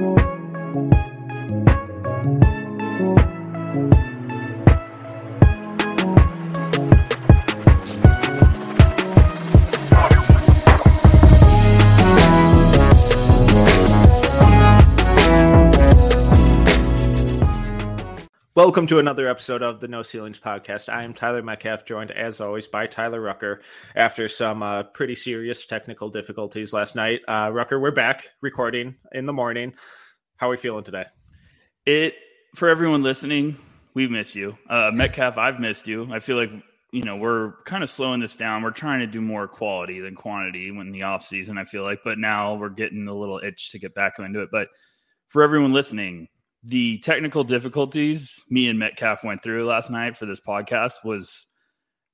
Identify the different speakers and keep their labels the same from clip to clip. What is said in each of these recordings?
Speaker 1: thank you. Welcome to another episode of the No Ceilings podcast. I am Tyler Metcalf, joined as always by Tyler Rucker. After some uh, pretty serious technical difficulties last night, uh, Rucker, we're back recording in the morning. How are we feeling today?
Speaker 2: It for everyone listening, we miss you, uh, Metcalf. I've missed you. I feel like you know we're kind of slowing this down. We're trying to do more quality than quantity when the off season. I feel like, but now we're getting a little itch to get back into it. But for everyone listening the technical difficulties me and Metcalf went through last night for this podcast was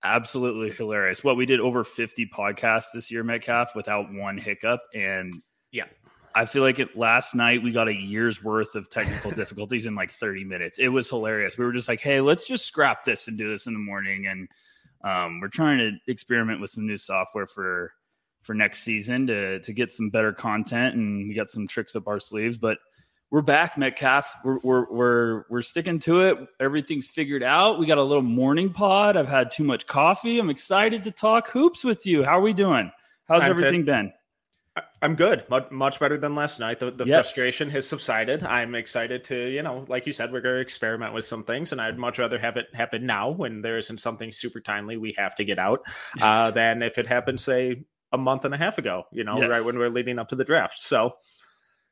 Speaker 2: absolutely hilarious. What we did over 50 podcasts this year, Metcalf, without one hiccup. And
Speaker 1: yeah,
Speaker 2: I feel like it last night we got a year's worth of technical difficulties in like 30 minutes. It was hilarious. We were just like, hey, let's just scrap this and do this in the morning. And um, we're trying to experiment with some new software for for next season to to get some better content and we got some tricks up our sleeves. But we're back, Metcalf. We're, we're we're we're sticking to it. Everything's figured out. We got a little morning pod. I've had too much coffee. I'm excited to talk hoops with you. How are we doing? How's I'm everything fit. been?
Speaker 1: I'm good. Much, much better than last night. The, the yes. frustration has subsided. I'm excited to, you know, like you said, we're going to experiment with some things, and I'd much rather have it happen now when there isn't something super timely we have to get out uh, than if it happened, say, a month and a half ago. You know, yes. right when we're leading up to the draft. So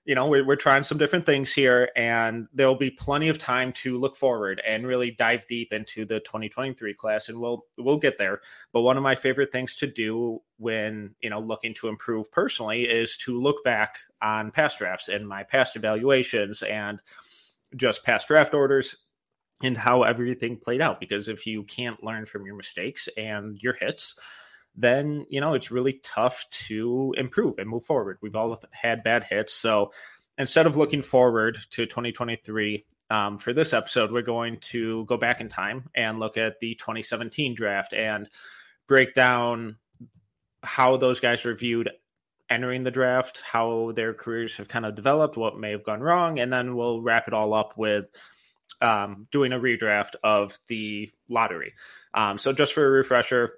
Speaker 1: you know we're, we're trying some different things here and there'll be plenty of time to look forward and really dive deep into the 2023 class and we'll we'll get there. But one of my favorite things to do when you know looking to improve personally is to look back on past drafts and my past evaluations and just past draft orders and how everything played out. Because if you can't learn from your mistakes and your hits then you know it's really tough to improve and move forward. We've all had bad hits, so instead of looking forward to 2023 um, for this episode, we're going to go back in time and look at the 2017 draft and break down how those guys were viewed entering the draft, how their careers have kind of developed, what may have gone wrong, and then we'll wrap it all up with um, doing a redraft of the lottery. Um, so, just for a refresher,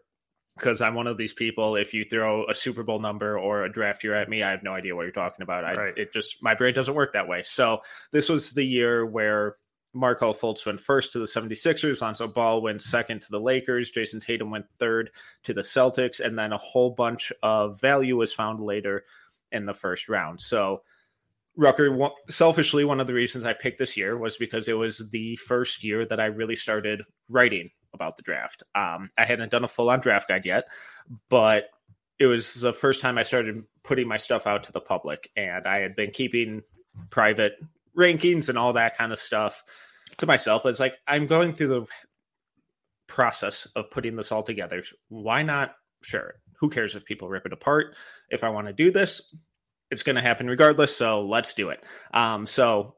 Speaker 1: because I'm one of these people. If you throw a Super Bowl number or a draft year at me, I have no idea what you're talking about. I, right. It just my brain doesn't work that way. So this was the year where Markelle Fultz went first to the 76ers, Lonzo Ball went second to the Lakers, Jayson Tatum went third to the Celtics, and then a whole bunch of value was found later in the first round. So Rucker, selfishly, one of the reasons I picked this year was because it was the first year that I really started writing about the draft. Um, I hadn't done a full on draft guide yet, but it was the first time I started putting my stuff out to the public, and I had been keeping private rankings and all that kind of stuff to myself. It's like I'm going through the process of putting this all together. Why not? Sure. Who cares if people rip it apart? If I want to do this, it's going to happen regardless. So let's do it. Um, so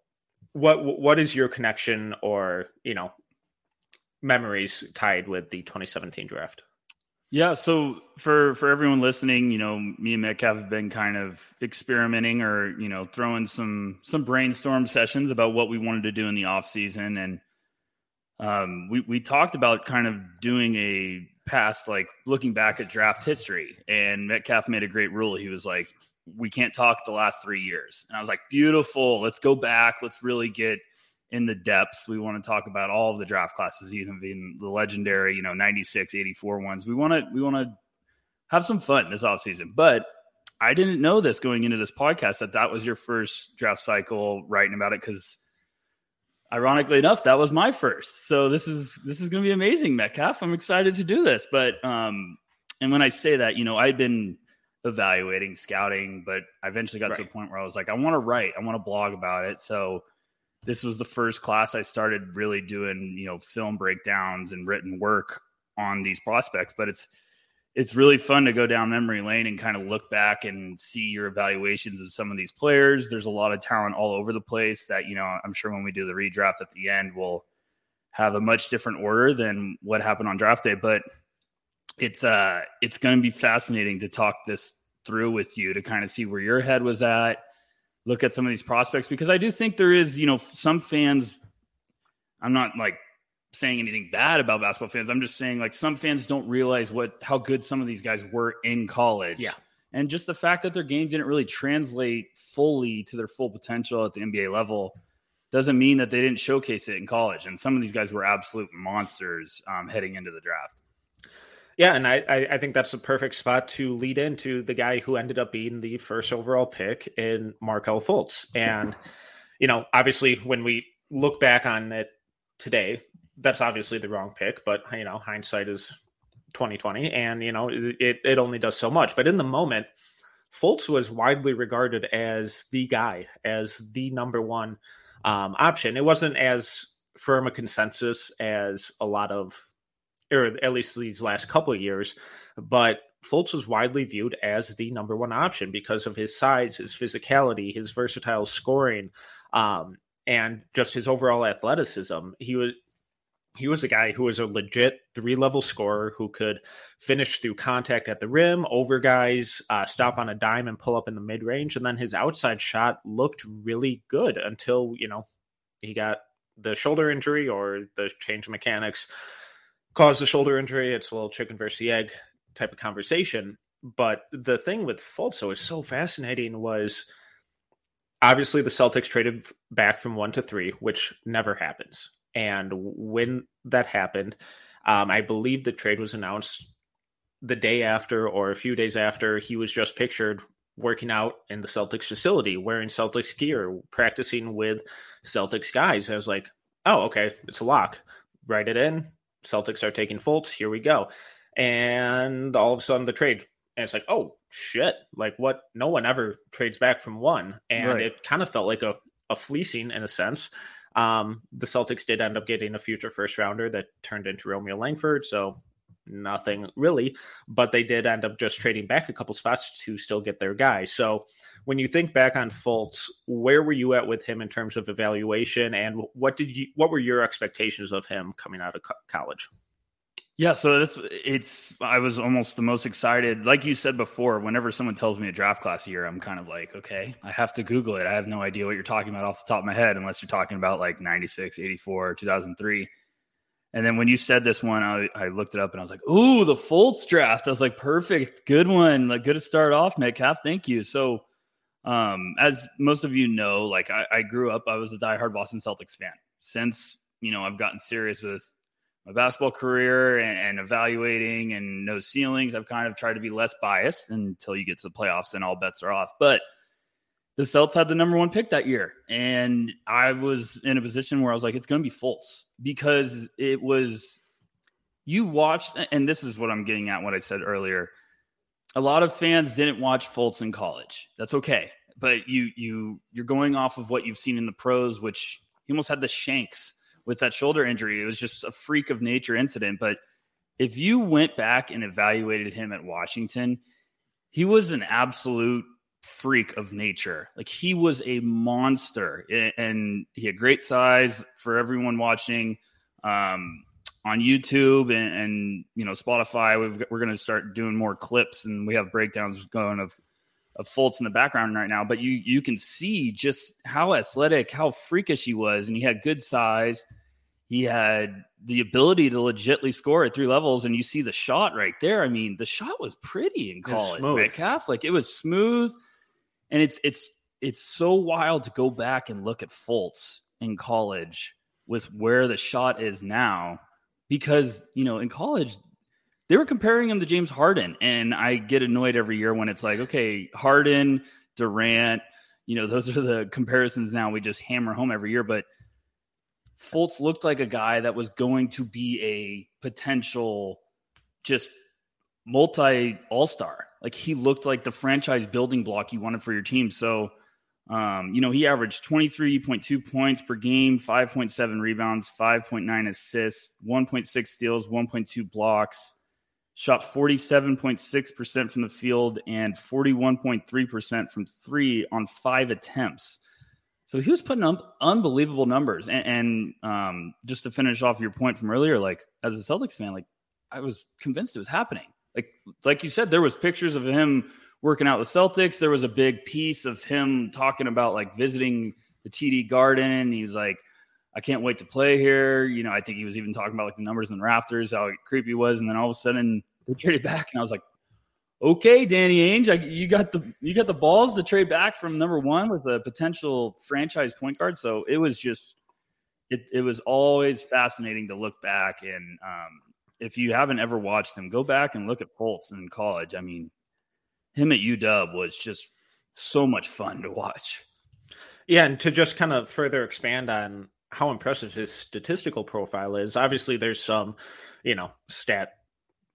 Speaker 1: what what is your connection or you know memories tied with the 2017 draft?
Speaker 2: Yeah, so for for everyone listening, you know, me and Metcalf have been kind of experimenting or you know throwing some some brainstorm sessions about what we wanted to do in the off season, and um, we we talked about kind of doing a past like looking back at draft history. And Metcalf made a great rule. He was like, "We can't talk the last three years," and I was like, "Beautiful. Let's go back. Let's really get." In the depths. We want to talk about all of the draft classes, even the legendary, you know, 96, 84 ones. We want to we want to have some fun this offseason. But I didn't know this going into this podcast that that was your first draft cycle writing about it because ironically enough that was my first. So this is this is going to be amazing, Metcalf. I'm excited to do this. But um and when I say that, you know, I'd been evaluating, scouting, but I eventually got right. to a point where I was like I want to write, I want to blog about it. So this was the first class I started really doing, you know, film breakdowns and written work on these prospects. But it's it's really fun to go down memory lane and kind of look back and see your evaluations of some of these players. There's a lot of talent all over the place that, you know, I'm sure when we do the redraft at the end, we'll have a much different order than what happened on draft day. But it's uh it's gonna be fascinating to talk this through with you to kind of see where your head was at look at some of these prospects because I do think there is, you know, some fans. I'm not like saying anything bad about basketball fans. I'm just saying like some fans don't realize what how good some of these guys were in college.
Speaker 1: Yeah.
Speaker 2: And just the fact that their game didn't really translate fully to their full potential at the NBA level doesn't mean that they didn't showcase it in college. And some of these guys were absolute monsters um, heading into the draft.
Speaker 1: Yeah, and I, I think that's the perfect spot to lead into the guy who ended up being the first overall pick in Markelle Fultz. And, you know, obviously when we look back on it today, that's obviously the wrong pick, but you know, hindsight is 2020 and you know, it it only does so much. But in the moment, Fultz was widely regarded as the guy, as the number one um, option. It wasn't as firm a consensus as a lot of or at least these last couple of years. But Fultz was widely viewed as the number one option because of his size, his physicality, his versatile scoring, um, and just his overall athleticism. He was he was a guy who was a legit three level scorer who could finish through contact at the rim, over guys, uh, stop on a dime and pull up in the mid range. And then his outside shot looked really good until, you know, he got the shoulder injury or the change of mechanics caused the shoulder injury. It's a little chicken versus the egg type of conversation. But the thing with Fultz was so fascinating was obviously the Celtics traded back from one to three, which never happens. And when that happened, um, I believe the trade was announced the day after or a few days after he was just pictured working out in the Celtics facility, wearing Celtics gear, practicing with Celtics guys. I was like, oh, okay, it's a lock. Write it in. Celtics are taking Fultz. Here we go. And all of a sudden, the trade. And it's like, oh, shit. Like, what? No one ever trades back from one. And right. it kind of felt like a, a fleecing in a sense. Um, the Celtics did end up getting a future first rounder that turned into Romeo Langford. So nothing really, but they did end up just trading back a couple spots to still get their guy. So when you think back on Fultz, where were you at with him in terms of evaluation, and what did you what were your expectations of him coming out of co- college?
Speaker 2: Yeah, so it's it's I was almost the most excited. Like you said before, whenever someone tells me a draft class year, I'm kind of like, okay, I have to Google it. I have no idea what you're talking about off the top of my head, unless you're talking about like 96, 84, 2003. And then when you said this one, I, I looked it up and I was like, ooh, the Fultz draft. I was like, perfect, good one. Like, good to start off, Metcalf. Thank you. So, um, as most of you know, like I, I grew up, I was a diehard Boston Celtics fan. Since you know, I've gotten serious with my basketball career and, and, evaluating and no ceilings. I've kind of tried to be less biased until you get to the playoffs, then all bets are off. But the Celts had the number one pick that year. And I was in a position where I was like, it's going to be Fultz because it was, you watched, and this is what I'm getting at, what I said earlier. A lot of fans didn't watch Fultz in college. That's okay. But you, you, you're going off of what you've seen in the pros, which he almost had the shanks with that shoulder injury. It was just a freak of nature incident. But if you went back and evaluated him at Washington, he was an absolute freak of nature. Like he was a monster and he had great size for everyone watching um, on YouTube and, and, you know, Spotify. we are going to start doing more clips and we have breakdowns going of, of Fultz in the background right now, but you, you can see just how athletic, how freakish he was. And he had good size. He had the ability to legitly score at three levels, and you see the shot right there. I mean, the shot was pretty in college, Metcalf. Like it was smooth and it's it's it's so wild to go back and look at Fultz in college with where the shot is now because you know in college they were comparing him to James Harden. And I get annoyed every year when it's like okay Harden Durant you know those are the comparisons now we just hammer home every year. But Fultz looked like a guy that was going to be a potential just multi all-star like he looked like the franchise building block you wanted for your team. So, um, you know, he averaged 23.2 points per game, 5.7 rebounds, 5.9 assists, 1.6 steals, 1.2 blocks, shot 47.6% from the field and 41.3% from three on five attempts. So he was putting up unbelievable numbers. And, and um, just to finish off your point from earlier, like as a Celtics fan, like I was convinced it was happening like like you said, there was pictures of him working out the Celtics, there was a big piece of him talking about like visiting the TD Garden. He was like, I can't wait to play here. You know, I think he was even talking about like the numbers in the rafters, how creepy was. And then all of a sudden they traded back, and I was like, okay, Danny Ainge, I, you got the you got the balls to trade back from number one with a potential franchise point guard. So it was just it it was always fascinating to look back and um, if you haven't ever watched him, go back and look at Fultz in college. I mean, him at UW was just so much fun to watch.
Speaker 1: Yeah, and to just kind of further expand on how impressive his statistical profile is, obviously there's some, you know, stat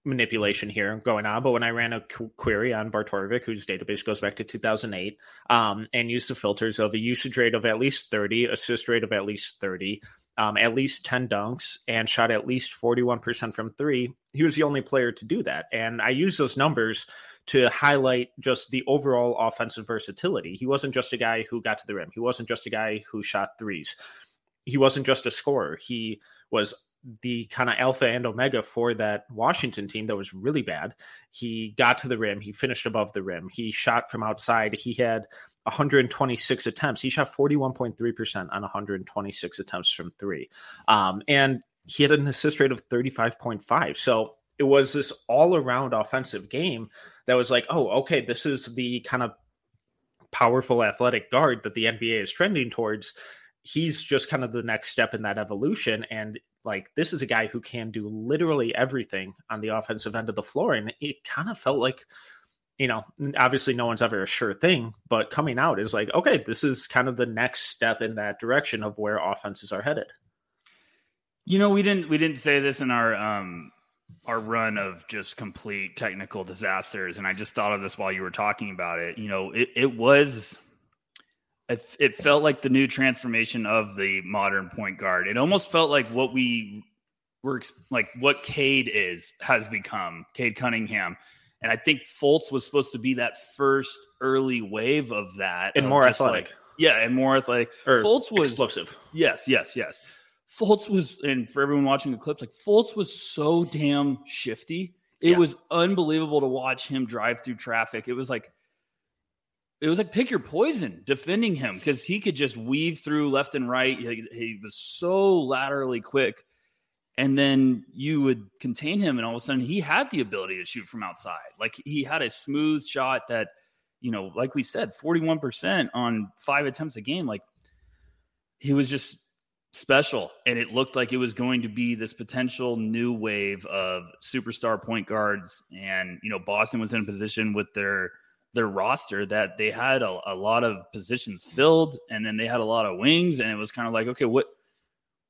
Speaker 1: manipulation here going on. But when I ran a qu- query on Barttorvik, whose database goes back to 2008, um, and used the filters of a usage rate of at least 30, assist rate of at least 30, um, at least 10 dunks, and shot at least 41% from three, he was the only player to do that. And I use those numbers to highlight just the overall offensive versatility. He wasn't just a guy who got to the rim, he wasn't just a guy who shot threes. He wasn't just a scorer. He was the kind of alpha and omega for that Washington team that was really bad. He got to the rim, he finished above the rim, he shot from outside, he had 126 attempts. He shot 41.3% on 126 attempts from three. Um, and he had an assist rate of 35.5. So it was this all around offensive game that was like, oh, okay, this is the kind of powerful athletic guard that the NBA is trending towards. He's just kind of the next step in that evolution. And like this is a guy who can do literally everything on the offensive end of the floor and it kind of felt like you know obviously no one's ever a sure thing but coming out is like okay this is kind of the next step in that direction of where offenses are headed
Speaker 2: you know we didn't we didn't say this in our um our run of just complete technical disasters and i just thought of this while you were talking about it you know it, it was it, it felt like the new transformation of the modern point guard. It almost felt like what we were like what Cade is has become Cade Cunningham. And I think Fultz was supposed to be that first early wave of that.
Speaker 1: And
Speaker 2: of
Speaker 1: more athletic.
Speaker 2: Like, yeah, and more athletic.
Speaker 1: Or Fultz was explosive.
Speaker 2: Yes, yes, yes. Fultz was, and for everyone watching the clips, like Fultz was so damn shifty. It yeah. was unbelievable to watch him drive through traffic. It was like it was like pick your poison defending him because he could just weave through left and right. He, he, was so laterally quick. And then you would contain him, and all of a sudden he had the ability to shoot from outside. Like he had a smooth shot that, you know, like we said, 41% on five attempts a game. Like he was just special. And it looked like it was going to be this potential new wave of superstar point guards. And, you know, Boston was in a position with their their roster that they had a, a, lot of positions filled and then they had a lot of wings and it was kind of like okay what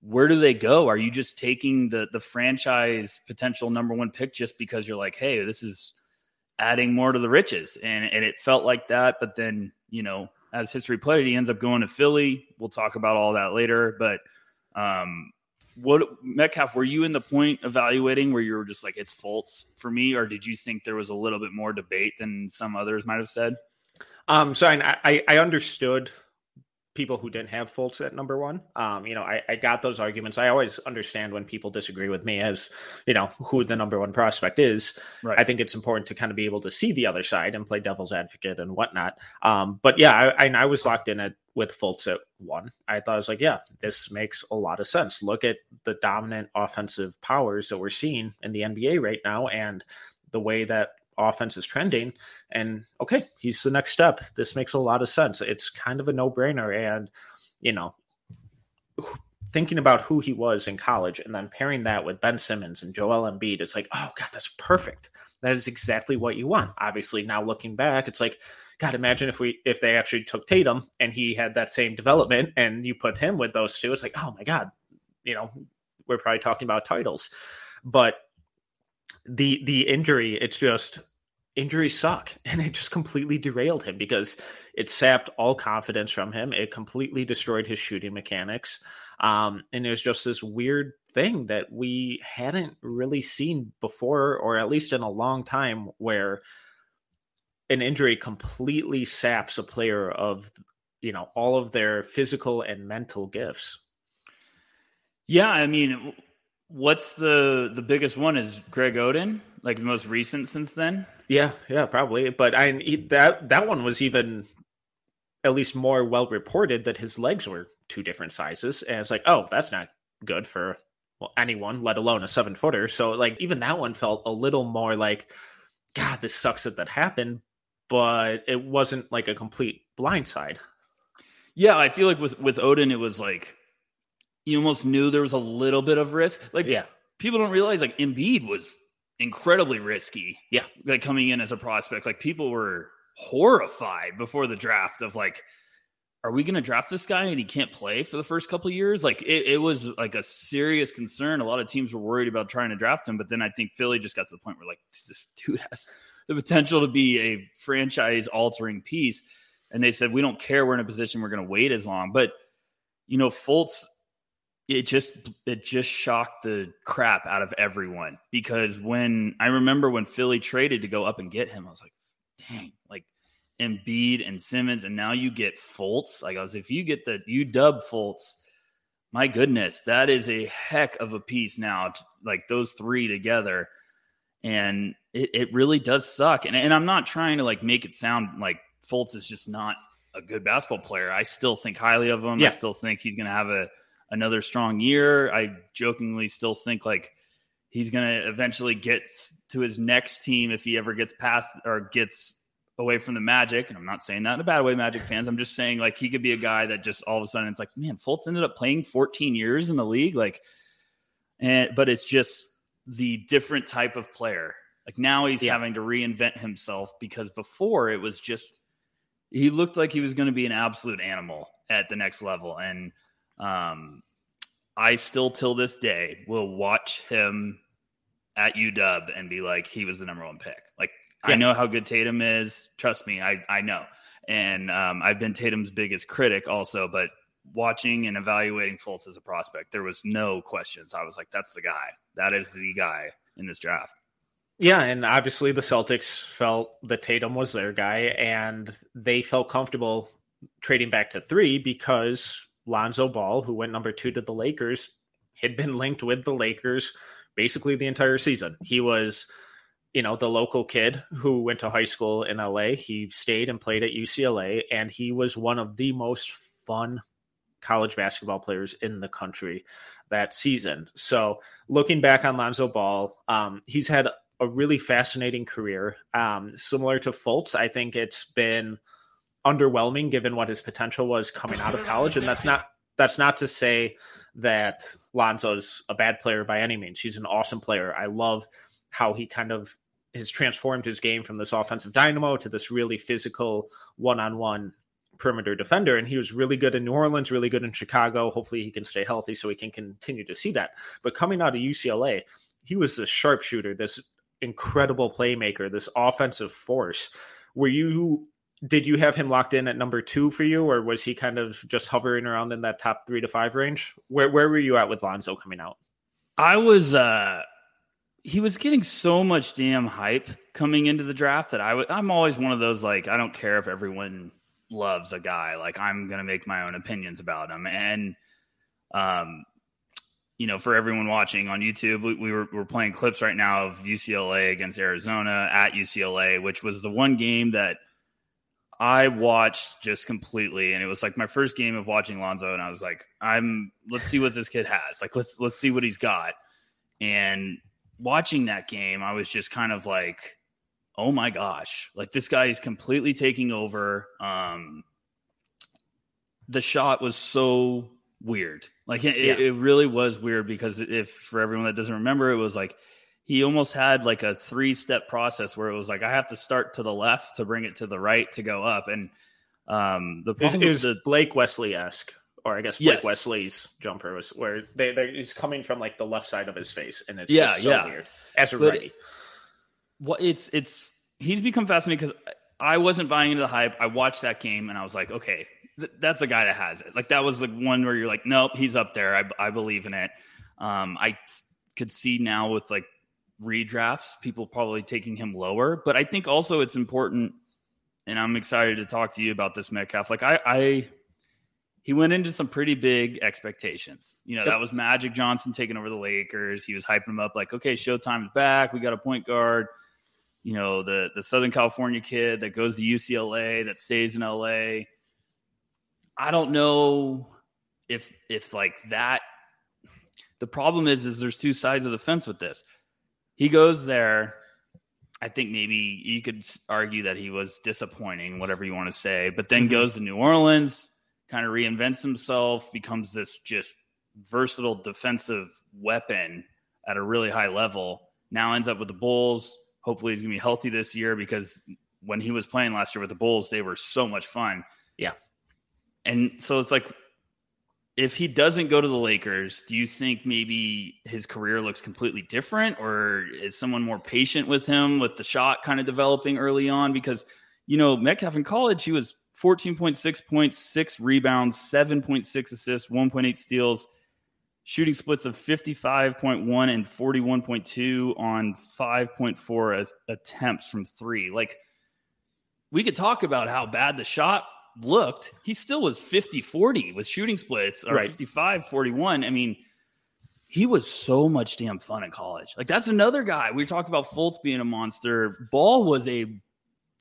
Speaker 2: where do they go? Are you just taking the the franchise potential number one pick just because you're like hey this is adding more to the riches? And and it felt like that but then you know as history played it he ends up going to philly. We'll talk about all that later but um what Metcalf, were you in the point evaluating where you were just like it's Fultz for me, or did you think there was a little bit more debate than some others might have said?
Speaker 1: Um, so I, I understood people who didn't have Fultz at number one. Um, you know, I, I got those arguments. I always understand when people disagree with me as, you know, who the number one prospect is. Right. I think it's important to kind of be able to see the other side and play devil's advocate and whatnot. Um, but yeah, I, I, I was locked in at with Fultz at one. I thought I was like, yeah, this makes a lot of sense. Look at the dominant offensive powers that we're seeing in the NBA right now and the way that offense is trending. And okay, he's the next step. This makes a lot of sense. It's kind of a no brainer. And, you know, thinking about who he was in college and then pairing that with Ben Simmons and Joel Embiid, it's like, oh, God, that's perfect. That is exactly what you want. Obviously, now looking back, it's like, God, imagine if we if they actually took Tatum and he had that same development and you put him with those two, it's like, oh my God, you know, we're probably talking about titles. But the the injury, it's just injuries suck. And it just completely derailed him because it sapped all confidence from him. It completely destroyed his shooting mechanics. Um, and it was just this weird thing that we hadn't really seen before or at least in a long time where an injury completely saps a player of you know all of their physical and mental gifts.
Speaker 2: Yeah i mean what's the the biggest one is greg oden like the most recent since then.
Speaker 1: Yeah, yeah, probably. But I that that one was even at least more well reported that his legs were two different sizes, and it's like, oh, that's not good for well anyone, let alone a seven footer. So like even that one felt a little more like, God, this sucks that that happened, but it wasn't like a complete blindside.
Speaker 2: Yeah, I feel like with with Odin, it was like you almost knew there was a little bit of risk. Like,
Speaker 1: yeah,
Speaker 2: people don't realize like Embiid was incredibly risky.
Speaker 1: Yeah,
Speaker 2: like coming in as a prospect, like people were horrified before the draft of like, are we going to draft this guy and he can't play for the first couple years? Like it, it, was like a serious concern. A lot of teams were worried about trying to draft him, but then I think Philly just got to the point where like this dude has the potential to be a franchise altering piece. And they said, we don't care. We're in a position we're going to wait as long. But, you know, Fultz, it just it just shocked the crap out of everyone because when I remember when Philly traded to go up and get him, I was like, dang, like Embiid and Simmons, and now you get Fultz. Like I was, if you get the you dub Fultz, my goodness, that is a heck of a piece now. To, like those three together, and it, it really does suck. And and I'm not trying to like make it sound like Fultz is just not a good basketball player. I still think highly of him. Yeah. I still think he's going to have a another strong year. I jokingly still think like he's going to eventually get to his next team if he ever gets past or gets away from the Magic. And I'm not saying that in a bad way, Magic fans. I'm just saying like he could be a guy that just all of a sudden it's like, man, Fultz ended up playing 14 years in the league. Like, and but it's just the different type of player. Like now he's yeah. having to reinvent himself because before it was just he looked like he was going to be an absolute animal at the next level. And um, I still till this day will watch him at UW and be like, he was the number one pick. Like yeah. I know how good Tatum is. Trust me, I I know. And um, I've been Tatum's biggest critic also, but watching and evaluating Fultz as a prospect, there was no questions. I was like, that's the guy. That is the guy in this draft.
Speaker 1: Yeah, and obviously the Celtics felt that Tatum was their guy, and they felt comfortable trading back to three because Lonzo Ball, who went number two to the Lakers, had been linked with the Lakers basically the entire season. He was, you know, the local kid who went to high school in LA. He stayed and played at UCLA, and he was one of the most fun college basketball players in the country that season. So, looking back on Lonzo Ball, um, he's had a really fascinating career. Um, similar to Fultz, I think it's been underwhelming given what his potential was coming out of college. And that's not that's not to say that Lonzo's a bad player by any means. He's an awesome player. I love how he kind of has transformed his game from this offensive dynamo to this really physical one-on-one perimeter defender. And he was really good in New Orleans, really good in Chicago. Hopefully he can stay healthy so we can continue to see that. But coming out of UCLA, he was a sharpshooter, this incredible playmaker, this offensive force. Were you did you have him locked in at number two for you, or was he kind of just hovering around in that top three to five range? Where where were you at with Lonzo coming out?
Speaker 2: I was uh he was getting so much damn hype coming into the draft that I would I'm always one of those like I don't care if everyone loves a guy, like I'm gonna make my own opinions about him. And um you know, for everyone watching on YouTube, we, we were we're playing clips right now of UCLA against Arizona at UCLA, which was the one game that I watched just completely, and it was like my first game of watching Lonzo, and I was like, "I'm let's see what this kid has. Like, let's let's see what he's got." And watching that game, I was just kind of like, "Oh my gosh! Like this guy is completely taking over." Um, the shot was so weird. Like it, yeah. it really was weird because if for everyone that doesn't remember, it was like he almost had like a three step process where it was like I have to start to the left to bring it to the right to go up. And um, the
Speaker 1: problem is the Blake Wesley esque, or I guess Blake yes. Wesley's jumper was where they they he's coming from like the left side of his face, and it's yeah, so yeah. weird as a ready.
Speaker 2: What it's it's he's become fascinating because I wasn't buying into the hype. I watched that game and I was like, okay, th- that's a guy that has it. Like that was the one where you're like, nope, he's up there. I I believe in it. Um, I could see now with like redrafts, people probably taking him lower. But I think also it's important, and I'm excited to talk to you about this Metcalf. Like I, I he went into some pretty big expectations. You know, that was Magic Johnson taking over the Lakers. He was hyping him up like, okay, Showtime's back. We got a point guard. You know, the the Southern California kid that goes to UCLA, that stays in LA. I don't know if if like that. The problem is, is there's two sides of the fence with this. He goes there. I think maybe you could argue that he was disappointing, whatever you want to say, but then mm-hmm. goes to New Orleans kind of reinvents himself, becomes this just versatile defensive weapon at a really high level. Now ends up with the Bulls. Hopefully, he's going to be healthy this year because when he was playing last year with the Bulls, they were so much fun.
Speaker 1: Yeah.
Speaker 2: And so it's like, if he doesn't go to the Lakers, do you think maybe his career looks completely different, or is someone more patient with him with the shot kind of developing early on? Because, you know, Metcalf in college, he was 14.6 points, six rebounds, 7.6 assists, 1.8 steals, shooting splits of 55.1 and 41.2 on 5.4 attempts from three. Like, we could talk about how bad the shot looked. He still was 50 40 with shooting splits or right. 55 41. I mean, he was so much damn fun in college. Like, that's another guy. We talked about Fultz being a monster. Ball was a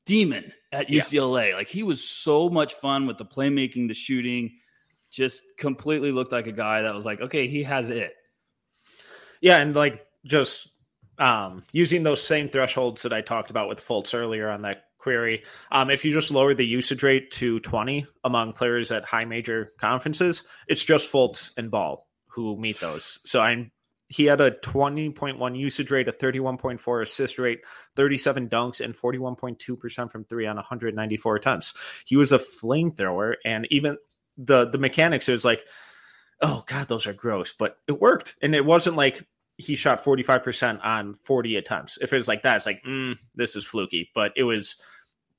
Speaker 2: demon at UCLA. Yeah. Like he was so much fun with the playmaking, the shooting, just completely looked like a guy that was like, okay, he has it.
Speaker 1: Yeah, and like just um, using those same thresholds that I talked about with Fultz earlier on that query. Um, if you just lower the usage rate to 20 among players at high major conferences, it's just Fultz and Ball who meet those. So I'm he had a 20.1 usage rate, a 31.4 assist rate, 37 dunks, and 41.2% from three on 194 attempts. He was a flamethrower, and even the the mechanics is like, oh god, those are gross, but it worked, and it wasn't like he shot 45% on 40 attempts. If it was like that, it's like, mm, this is fluky, but it was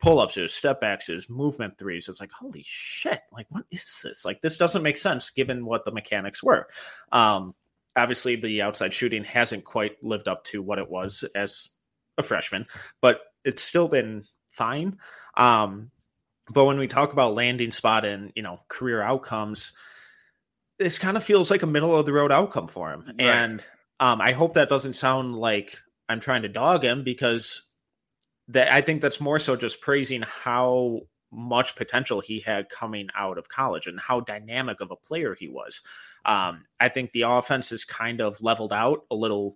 Speaker 1: pull ups, it was step backs, it was movement threes. It's like, holy shit, like, what is this? Like, this doesn't make sense given what the mechanics were. Um, obviously the outside shooting hasn't quite lived up to what it was as a freshman, but it's still been fine. Um, but when we talk about landing spot and you know career outcomes, this kind of feels like a middle of the road outcome for him. Right. And um, I hope that doesn't sound like I'm trying to dog him because that I think that's more so just praising how much potential he had coming out of college and how dynamic of a player he was. Um, I think the offense is kind of leveled out a little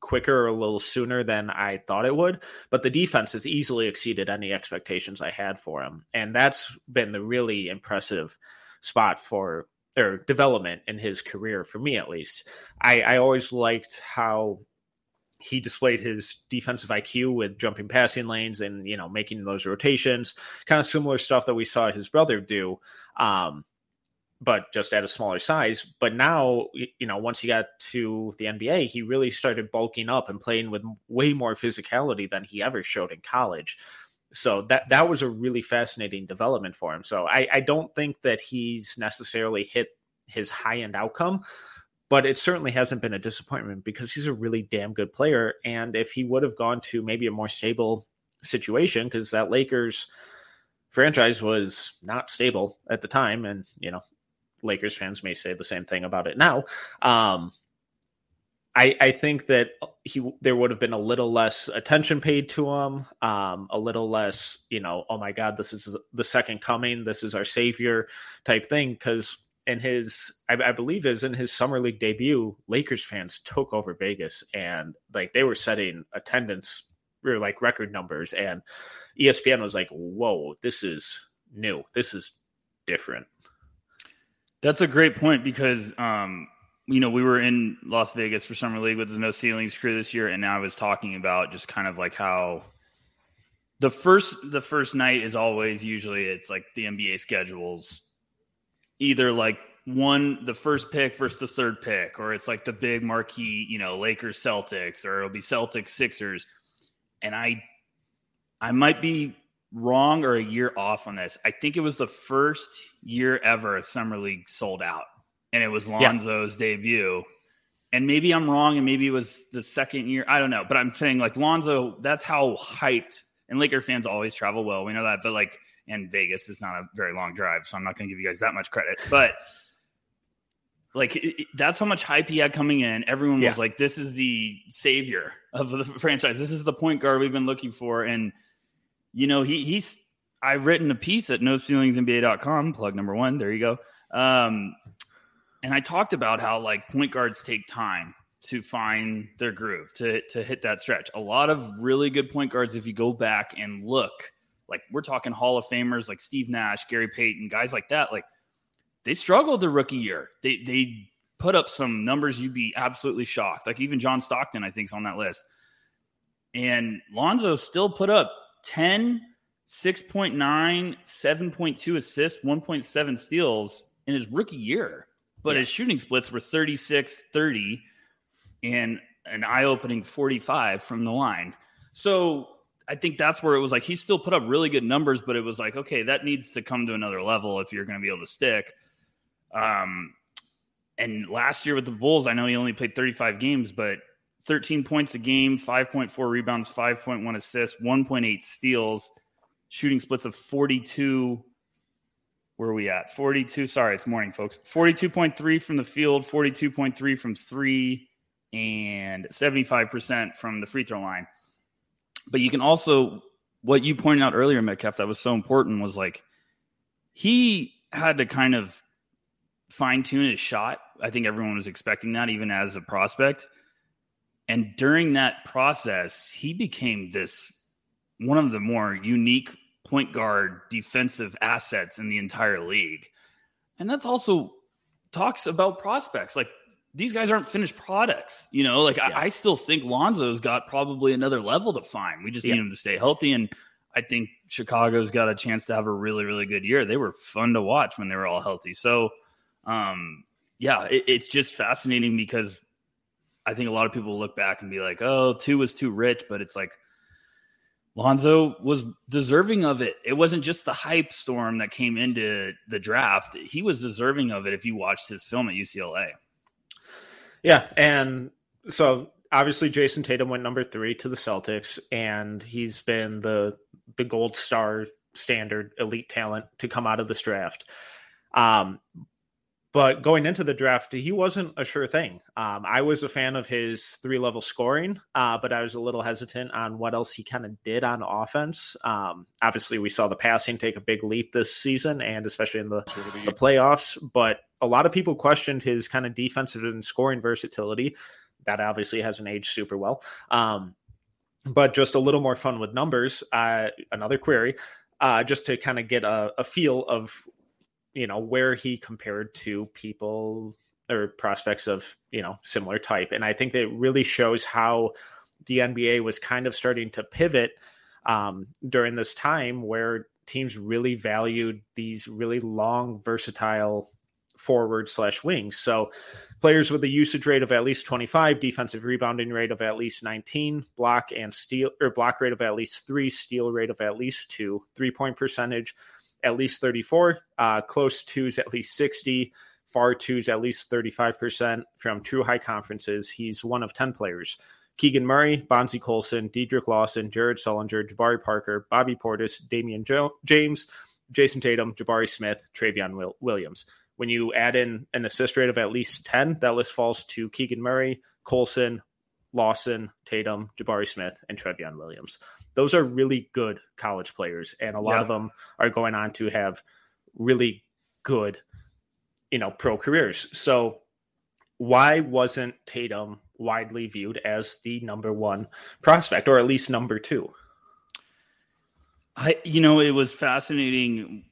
Speaker 1: quicker, a little sooner than I thought it would, but the defense has easily exceeded any expectations I had for him. And that's been the really impressive spot for or development in his career for me at least. I, I always liked how he displayed his defensive IQ with jumping passing lanes and you know making those rotations, kind of similar stuff that we saw his brother do, um, but just at a smaller size. But now, you know, once he got to the NBA, he really started bulking up and playing with way more physicality than he ever showed in college. So that that was a really fascinating development for him. So I, I don't think that he's necessarily hit his high end outcome, but it certainly hasn't been a disappointment because he's a really damn good player. And if he would have gone to maybe a more stable situation, because that Lakers franchise was not stable at the time, and you know, Lakers fans may say the same thing about it now. Um, I, I think that he there would have been a little less attention paid to him, um, a little less, you know, oh my God, this is the second coming, this is our savior type thing. Because in his I, I, believe is in his summer league debut, Lakers fans took over Vegas and like they were setting attendance or like record numbers and ESPN was like, Whoa, this is new. This is different.
Speaker 2: That's a great point because um, you know, we were in Las Vegas for summer league with the no ceilings crew this year, and now I was talking about just kind of like how the first the first night is always usually it's like the NBA schedules either like one the first pick versus the third pick, or it's like the big marquee, you know, Lakers Celtics, or it'll be Celtics Sixers. And I I might be wrong or a year off on this. I think it was the first year ever Summer League sold out, and it was Lonzo's yeah. debut. And maybe I'm wrong, and maybe it was the second year. I don't know, but I'm saying like Lonzo. That's how hyped. And Laker fans always travel well. We know that, but like and Vegas is not a very long drive, so I'm not going to give you guys that much credit. But like it, it, that's how much hype he had coming in. Everyone yeah. was like, "This is the savior of the franchise. This is the point guard we've been looking for." And you know, he he's I've written a piece at NoCeilingsNBA.com. Plug number one. There you go. Um, and I talked about how like point guards take time to find their groove to to hit that stretch. A lot of really good point guards, if you go back and look, like we're talking Hall of Famers like Steve Nash, Gary Payton, guys like that, like they struggled the rookie year. They they put up some numbers you'd be absolutely shocked. Like even John Stockton, I think, is on that list. And Lonzo still put up 10, 6.9, 7.2 assists, 1.7 steals in his rookie year. But yeah. his shooting splits were 36, 30, and an eye opening 45 from the line. So I think that's where it was like he still put up really good numbers, but it was like, okay, that needs to come to another level if you're going to be able to stick. Um, and last year with the Bulls, I know he only played 35 games, but 13 points a game, 5.4 rebounds, 5.1 assists, 1.8 steals, shooting splits of 42. Where are we at? 42. Sorry, it's morning, folks. 42.3 from the field, 42.3 from three, and 75% from the free throw line. But you can also, what you pointed out earlier, Metcalf, that was so important was like he had to kind of fine tune his shot. I think everyone was expecting that, even as a prospect. And during that process, he became this one of the more unique point guard defensive assets in the entire league. And that's also talks about prospects. Like these guys aren't finished products, you know. Like yeah. I, I, still think Lonzo's got probably another level to find. We just yeah. need him to stay healthy. And I think Chicago's got a chance to have a really, really good year. They were fun to watch when they were all healthy. So um, yeah, it, it's just fascinating because I think a lot of people look back and be like, "Oh, two was too rich," but it's like Lonzo was deserving of it. It wasn't just the hype storm that came into the draft; he was deserving of it. If you watched his film at UCLA,
Speaker 1: yeah, and so obviously Jayson Tatum went number three to the Celtics, and he's been the the gold star standard elite talent to come out of this draft. Um, but going into the draft, he wasn't a sure thing. Um, I was a fan of his three level scoring, uh, but I was a little hesitant on what else he kind of did on offense. Um, obviously, we saw the passing take a big leap this season, and especially in the, the playoffs. But a lot of people questioned his kind of defensive and scoring versatility. That obviously hasn't aged super well. Um, but just a little more fun with numbers. Uh, another query, uh, just to kind of get a, a feel of you know where he compared to people or prospects of you know similar type. And i think that really shows how the nba was kind of starting to pivot um, during this time where teams really valued these really long versatile forward slash wings. So players with a usage rate of at least 25 defensive rebounding rate of at least 19 block and steal or block rate of at least three steal rate of at least two three point percentage at least 34, uh, close twos at least 60, far twos at least 35% from true high conferences. He's one of 10 players. Keegan Murray, Bonzi Colson, Dedric Lawson, Jared Sullinger, Jabari Parker, Bobby Portis, Damion jo- James, Jayson Tatum, Jabari Smith, Trevion Will- Williams. When you add in an assist rate of at least 10, that list falls to Keegan Murray, Colson, Lawson, Tatum, Jabari Smith, and Trevion Williams those are really good college players, and a lot yeah. of them are going on to have really good, you know, pro careers. So why wasn't Tatum widely viewed as the number one prospect, or at least number two?
Speaker 2: I, you know, it was fascinating.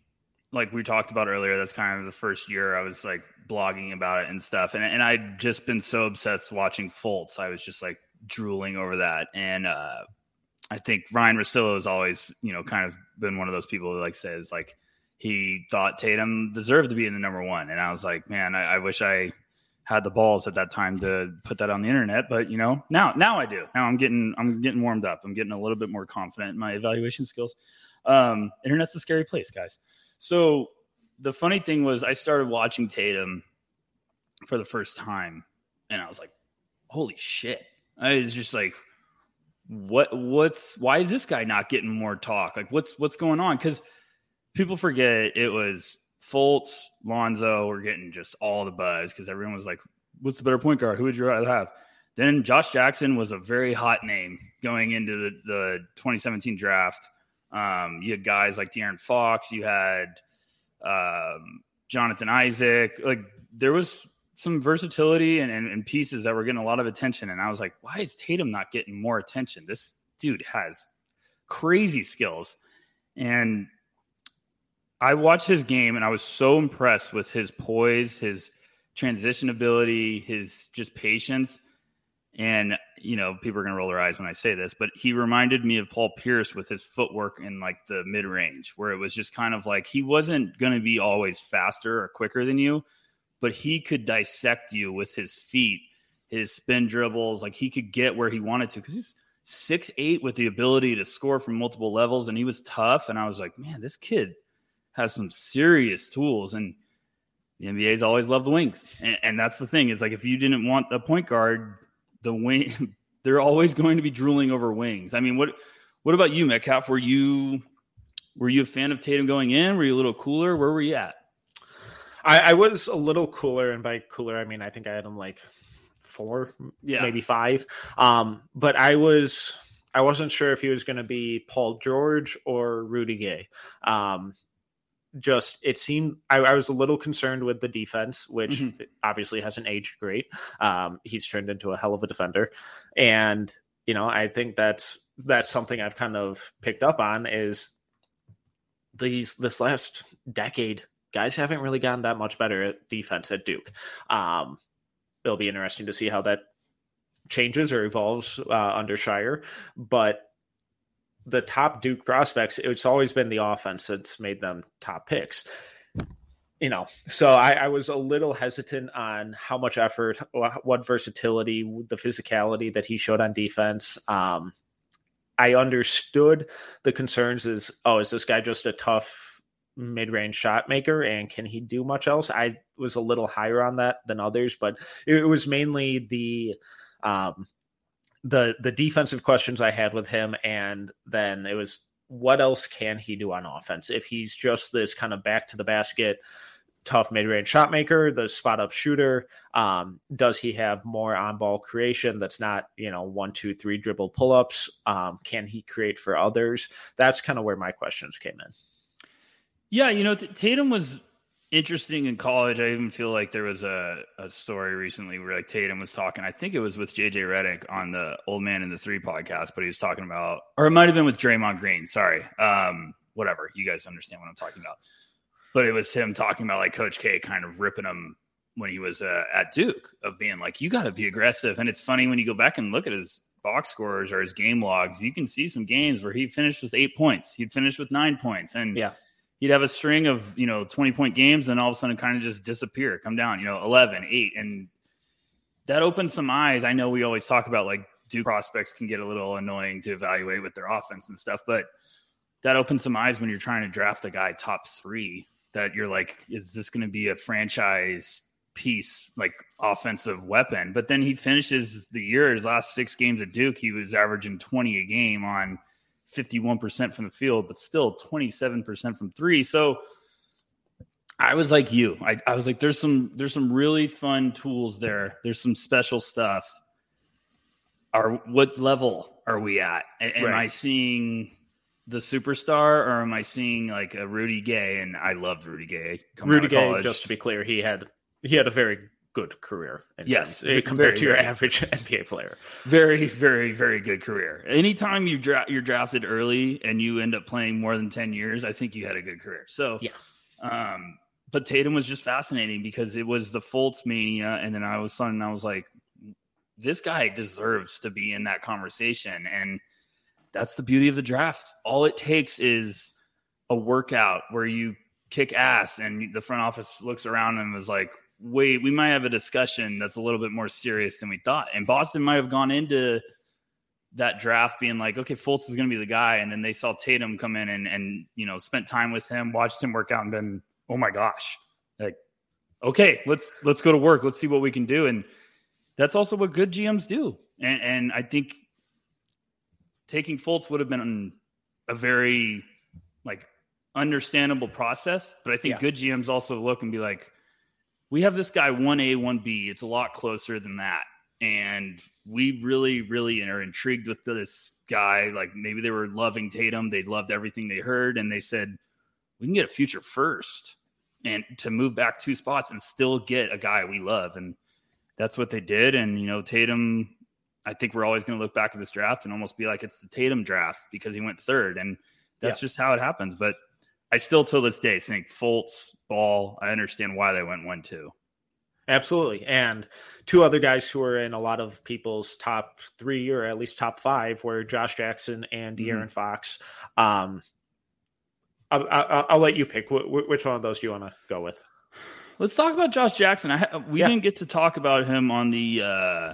Speaker 2: Like we talked about earlier, that's kind of the first year I was like blogging about it and stuff. And, and I'd just been so obsessed watching Fultz. I was just like drooling over that. And, uh, I think Ryan Russillo has always, you know, kind of been one of those people who like says like he thought Tatum deserved to be in the number one, and I was like, man, I, I wish I had the balls at that time to put that on the internet, but you know, now now I do. Now I'm getting I'm getting warmed up. I'm getting a little bit more confident in my evaluation skills. Um, internet's a scary place, guys. So the funny thing was, I started watching Tatum for the first time, and I was like, holy shit! I was just like what what's why is this guy not getting more talk? Like what's what's going on? Because people forget it was Fultz, Lonzo were getting just all the buzz because everyone was like, "What's the better point guard? Who would you rather have?" Then Josh Jackson was a very hot name going into the, the 2017 draft. Um, you had guys like De'Aaron Fox, you had um, Jonathan Isaac. Like there was some versatility and, and, and, pieces that were getting a lot of attention. And I was like, why is Tatum not getting more attention? This dude has crazy skills. And I watched his game and I was so impressed with his poise, his transition ability, his just patience. And, you know, people are going to roll their eyes when I say this, but he reminded me of Paul Pierce with his footwork in like the mid range, where it was just kind of like he wasn't going to be always faster or quicker than you, but he could dissect you with his feet, his spin dribbles. Like he could get where he wanted to because he's six eight with the ability to score from multiple levels. And he was tough. And I was like, man, this kid has some serious tools. And the NBA's always loved the wings. And, and that's the thing is like, if you didn't want a point guard, the wing, they're always going to be drooling over wings. I mean, what, what about you, Metcalf? Were you, were you a fan of Tatum going in? Were you a little cooler? Where were you at?
Speaker 1: I, I was a little cooler, and by cooler, I mean I think I had him like four, yeah. maybe five. Um, but I was I wasn't sure if he was going to be Paul George or Rudy Gay. Um, just it seemed I, I, was a little concerned with the defense, which mm-hmm. obviously hasn't aged great. Um, he's turned into a hell of a defender, and you know I think that's that's something I've kind of picked up on is these this last decade guys haven't really gotten that much better at defense at Duke. Um, it'll be interesting to see how that changes or evolves uh, under Scheyer, but the top Duke prospects, it's always been the offense that's made them top picks. You know, so I, I was a little hesitant on how much effort, what versatility, the physicality that he showed on defense. Um, I understood the concerns is, oh, is this guy just a tough mid-range shot maker and can he do much else i was a little higher on that than others but it was mainly the um the the defensive questions i had with him and then it was what else can he do on offense? If he's just this kind of back to the basket tough mid-range shot maker the spot up shooter um, does he have more on ball creation that's not you know one two three dribble pull-ups um, can he create for others? That's kind of where my questions came in.
Speaker 2: Yeah, you know, Tatum was interesting in college. I even feel like there was a, a story recently where like Tatum was talking. I think it was with JJ Redick on the Old Man and the Three podcast, but he was talking about, or it might have been with Draymond Green. Sorry, um, whatever. You guys understand what I'm talking about. But it was him talking about like Coach K kind of ripping him when he was uh, at Duke of being like, you got to be aggressive. And it's funny when you go back and look at his box scores or his game logs, you can see some games where he finished with eight points, he'd finish with nine points, and yeah he'd have a string of you know 20 point games and all of a sudden kind of just disappear come down you know 11 8 and that opens some eyes. I know we always talk about like duke prospects can get a little annoying to evaluate with their offense and stuff but that opens some eyes when you're trying to draft a guy top three that you're like is this going to be a franchise piece like offensive weapon? But then he finishes the year his last six games at duke he was averaging 20 a game on 51% from the field, but still 27% from three. So I was like you. I, I was like, there's some there's some really fun tools there. There's some special stuff. Are what level are we at? A- am I seeing the superstar or am I seeing like a Rudy Gay? And I loved Rudy Gay.
Speaker 1: Rudy Gay, just to be clear, he had he had a very good career.
Speaker 2: Yes,
Speaker 1: terms, compared to your average NBA player.
Speaker 2: Very, very, very good career. Anytime you dra- you're drafted early and you end up playing more than ten years, I think you had a good career. So
Speaker 1: yeah.
Speaker 2: Um, but Tatum was just fascinating because it was the Fultz mania, and then I was sudden I was like, this guy deserves to be in that conversation, and that's the beauty of the draft. All it takes is a workout where you kick ass, and the front office looks around and was like, wait, we might have a discussion that's a little bit more serious than we thought. And Boston might have gone into that draft being like, okay, Fultz is going to be the guy. And then they saw Tatum come in and, and, you know, spent time with him, watched him work out and been, oh my gosh, like, okay, let's, let's go to work. Let's see what we can do. And that's also what good GMs do. And, and I think taking Fultz would have been a very like understandable process. But I think yeah. good GMs also look and be like, we have this guy 1A, 1B. It's a lot closer than that. And we really, really are intrigued with this guy. Like maybe they were loving Tatum. They loved everything they heard. And they said, we can get a future first and to move back two spots and still get a guy we love. And that's what they did. And, you know, Tatum, I think we're always going to look back at this draft and almost be like, it's the Tatum draft because he went third. And that's yeah. just how it happens. But I still, till this day, think Fultz, Ball, I understand why they went one, two.
Speaker 1: Absolutely. And two other guys who are in a lot of people's top three or at least top five were Josh Jackson and mm-hmm. De'Aaron Fox. Um, I'll, I'll, I'll, let you pick. which one of those do you want to go with?
Speaker 2: Let's talk about Josh Jackson. I, we yeah. didn't get to talk about him on the uh,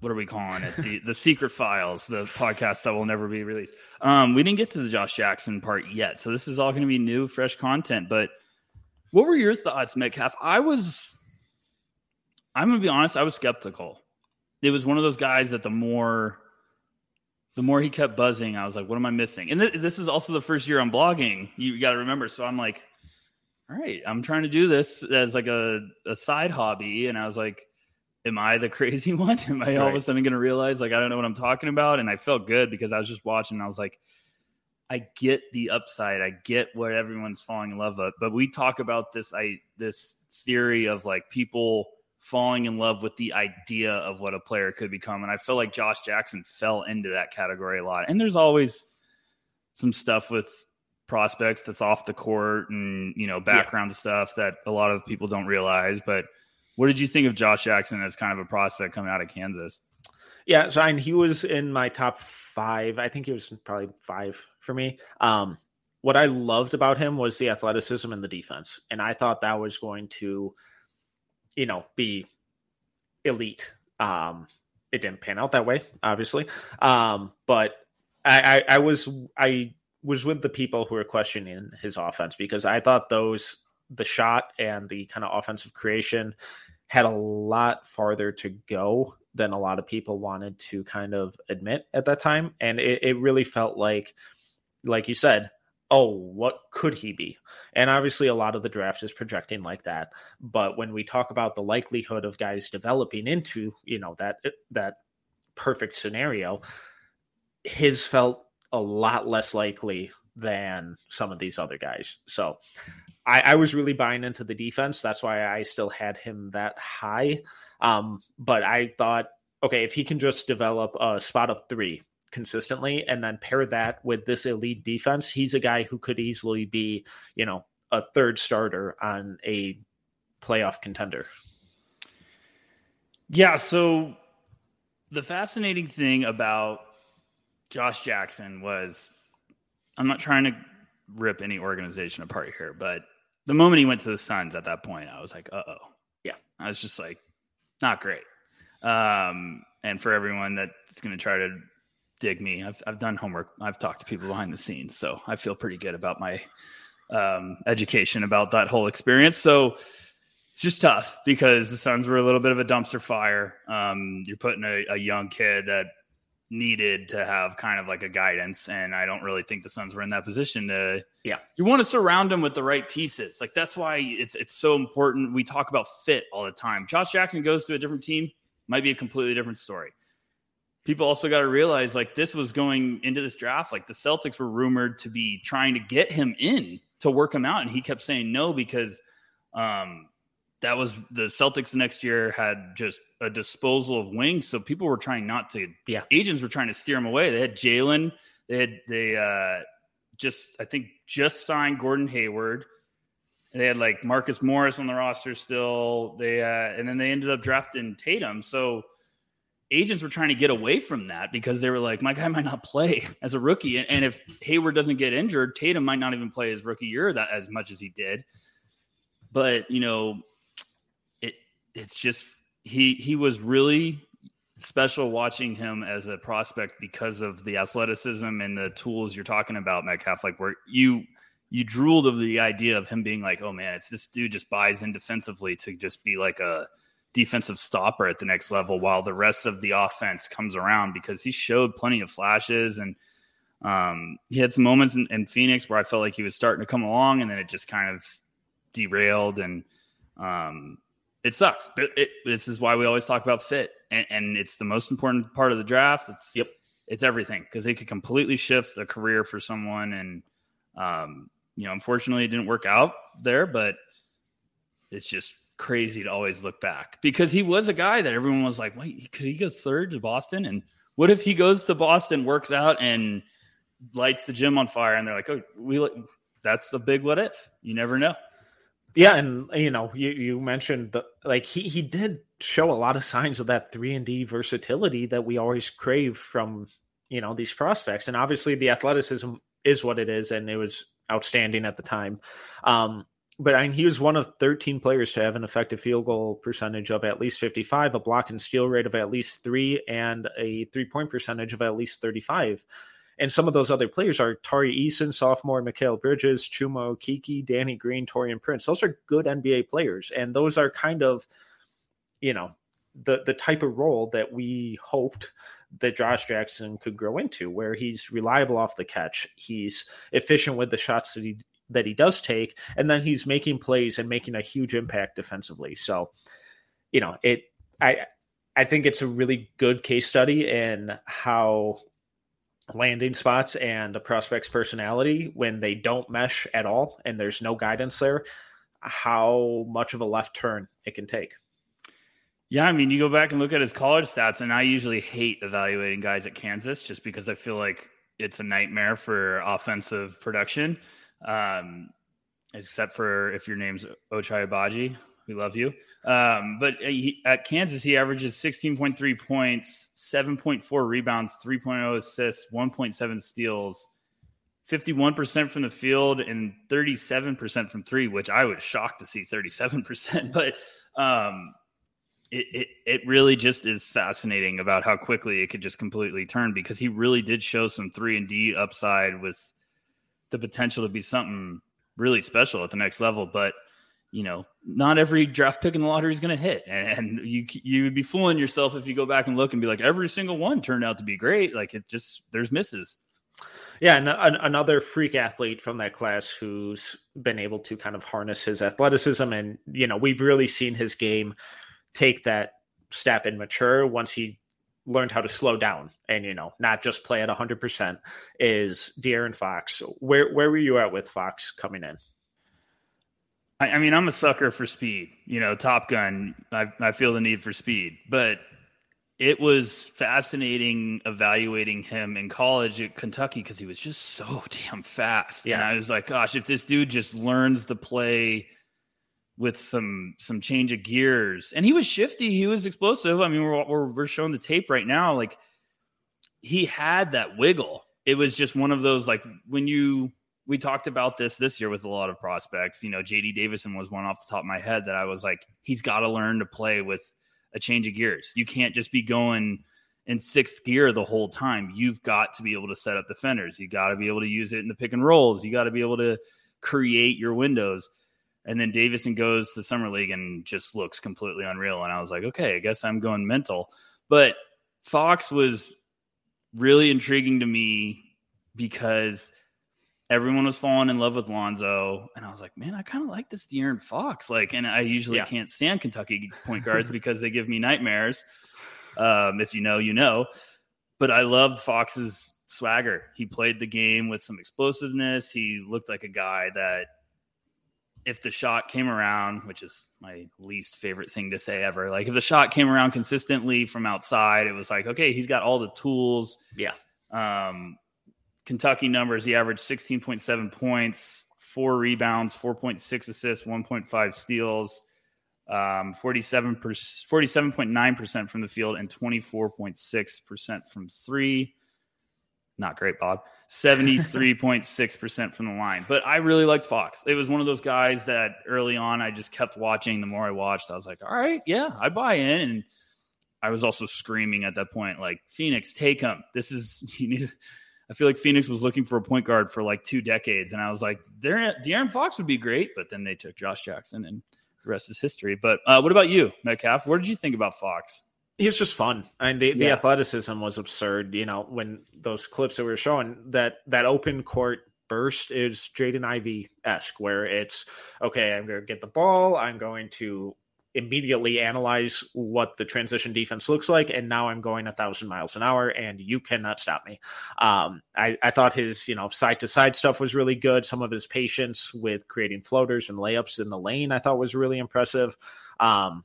Speaker 2: what are we calling it? The the secret files, the podcast that will never be released. Um, we didn't get to the Josh Jackson part yet, so this is all going to be new, fresh content. But what were your thoughts, Metcalf? I was, I'm going to be honest, I was skeptical. It was one of those guys that the more the more he kept buzzing, I was like, what am I missing? And th- this is also the first year I'm blogging. You got to remember. So I'm like, all right, I'm trying to do this as like a, a side hobby. And I was like, am I the crazy one? Am I all of a sudden going to realize like I don't know what I'm talking about? And I felt good because I was just watching. I was like, I get the upside. I get what everyone's falling in love with. But we talk about this I this theory of like people falling in love with the idea of what a player could become. And I feel like Josh Jackson fell into that category a lot. And there's always some stuff with prospects that's off the court and, you know, background yeah. stuff that a lot of people don't realize. But what did you think of Josh Jackson as kind of a prospect coming out of Kansas?
Speaker 1: Yeah, so I mean, he was in my top five. I think he was probably five for me. Um, what I loved about him was the athleticism and the defense. And I thought that was going to – you know, be elite. Um, it didn't pan out that way, obviously. Um, but I, I, I was I was with the people who were questioning his offense because I thought those the shot and the kind of offensive creation had a lot farther to go than a lot of people wanted to kind of admit at that time. And it, it really felt like, like you said, oh, what could he be? And obviously, a lot of the draft is projecting like that. But when we talk about the likelihood of guys developing into, you know, that that perfect scenario, his felt a lot less likely than some of these other guys. So I, I was really buying into the defense. That's why I still had him that high. Um, but I thought, okay, if he can just develop a spot up three, consistently and then pair that with this elite defense, he's a guy who could easily be, you know, a third starter on a playoff contender.
Speaker 2: Yeah, so the fascinating thing about Josh Jackson was I'm not trying to rip any organization apart here, but the moment he went to the Suns at that point, I was like, uh oh.
Speaker 1: Yeah.
Speaker 2: I was just like, not great. Um, and for everyone that's going to try to dig me. I've I've done homework. I've talked to people behind the scenes, so I feel pretty good about my um, education about that whole experience. So it's just tough because the Suns were a little bit of a dumpster fire. Um, you're putting a, a, young kid that needed to have kind of like a guidance, and I don't really think the Suns were in that position to.
Speaker 1: Yeah,
Speaker 2: you want to surround them with the right pieces. Like that's why it's it's so important. We talk about fit all the time. Josh Jackson goes to a different team, might be a completely different story people also got to realize like this was going into this draft like the celtics were rumored to be trying to get him in to work him out and he kept saying no because um that was the celtics the next year had just a disposal of wings so people were trying not to
Speaker 1: yeah.
Speaker 2: agents were trying to steer him away. They had jaylen they had they uh just i think just signed gordon hayward. They had like marcus morris on the roster still. They uh and then they ended up drafting tatum. So agents were trying to get away from that because they were like, my guy might not play as a rookie. And, if Hayward doesn't get injured, Tatum might not even play his rookie year that as much as he did. But, you know, it's just he he was really special watching him as a prospect because of the athleticism and the tools you're talking about, Metcalf. Like where you you drooled of the idea of him being like, oh man, it's this dude just buys in defensively to just be like a defensive stopper at the next level while the rest of the offense comes around because he showed plenty of flashes and Um, he had some moments in, in, Phoenix where I felt like he was starting to come along, and then it just kind of derailed, and um, it sucks. But it, this is why we always talk about fit, and, and, it's the most important part of the draft. It's
Speaker 1: yep,
Speaker 2: it's everything because it could completely shift a career for someone, and um, you know, unfortunately, it didn't work out there, but it's just crazy to always look back because he was a guy that everyone was like, wait, could he go third to Boston? And what if he goes to Boston, works out, and lights the gym on fire? And they're like, oh, we that's the big what if. You never know.
Speaker 1: Yeah, and you know, you you mentioned the like he he did show a lot of signs of that three and D versatility that we always crave from you know these prospects, and obviously the athleticism is what it is, and it was outstanding at the time. Um, but I mean, he was one of 13 players to have an effective field goal percentage of at least 55, a block and steal rate of at least three, and a three point percentage of at least 35. And some of those other players are Tari Eason, sophomore, Mikal Bridges, Chuma Okeke, Danny Green, Taurean Prince. Those are good NBA players. And those are kind of, you know, the the type of role that we hoped that Josh Jackson could grow into, where he's reliable off the catch, he's efficient with the shots that he that he does take, and then he's making plays and making a huge impact defensively. So, you know, it I I think it's a really good case study in how landing spots and a prospect's personality when they don't mesh at all and there's no guidance there, how much of a left turn it can take.
Speaker 2: Yeah, I mean, you go back and look at his college stats, and I usually hate evaluating guys at Kansas just because I feel like it's a nightmare for offensive production. Um, except for if your name's Ochai Agbaji, we love you. Um, but he, at Kansas, he averages 16.3 points, 7.4 rebounds, 3.0 assists, 1.7 steals, 51% from the field, and 37% from three, which I was shocked to see 37%. But um, it, it, it really just is fascinating about how quickly it could just completely turn because he really did show some three and D upside with the potential to be something really special at the next level. But you know, not every draft pick in the lottery is going to hit, and, you you would be fooling yourself if you go back and look and be like, every single one turned out to be great. Like it just there's misses.
Speaker 1: Yeah, and another freak athlete from that class who's been able to kind of harness his athleticism, and you know, we've really seen his game take that step and mature once he learned how to slow down and you know not just play at 100% is De'Aaron Fox. Where where were you at with Fox coming in?
Speaker 2: I, I mean, I'm a sucker for speed. You know, Top Gun. I, I feel the need for speed, but it was fascinating evaluating him in college at Kentucky because he was just so damn fast. Yeah. And I was like, gosh, if this dude just learns to play with some some change of gears. And he was shifty. He was explosive. I mean, we're we're, we're showing the tape right now. Like he had that wiggle. It was just one of those like when you we talked about this this year with a lot of prospects. You know, JD Davison was one off the top of my head that I was like, he's got to learn to play with a change of gears. You can't just be going in sixth gear the whole time. You've got to be able to set up defenders. You got to be able to use it in the pick and rolls. You got to be able to create your windows. And then Davison goes to summer league and just looks completely unreal. And I was like, okay, I guess I'm going mental. But Fox was really intriguing to me because everyone was falling in love with Lonzo, and I was like, man, I kind of like this De'Aaron Fox. Like, and I usually yeah. can't stand Kentucky point guards because they give me nightmares. Um, if you know, you know. But I loved Fox's swagger. He played the game with some explosiveness. He looked like a guy that if the shot came around, which is my least favorite thing to say ever, like if the shot came around consistently from outside, it was like, okay, he's got all the tools.
Speaker 1: Yeah.
Speaker 2: Um, Kentucky numbers, he averaged 16.7 points, four rebounds, 4.6 assists, 1.5 steals, um, 47 47.9% from the field, and 24.6% from three not great, Bob. 73.6% from the line. But I really liked Fox. It was one of those guys that early on I just kept watching. The more I watched, I was like, all right, yeah, I buy in. And I was also screaming at that point, like, Phoenix, take him. This is, you need, I feel like Phoenix was looking for a point guard for like two decades. And I was like, De'Aaron Fox would be great. But then they took Josh Jackson and the rest is history. But uh, what about you, Metcalf? What did you think about Fox?
Speaker 1: he was just fun. and the, yeah. the athleticism was absurd. You know, when those clips that we were showing that that open court burst is Jaden Ivey esque, where it's okay. I'm going to get the ball. I'm going to immediately analyze what the transition defense looks like, and now I'm going a thousand miles an hour, and you cannot stop me. Um, I, I thought his you know side to side stuff was really good. Some of his patience with creating floaters and layups in the lane I thought was really impressive. Um,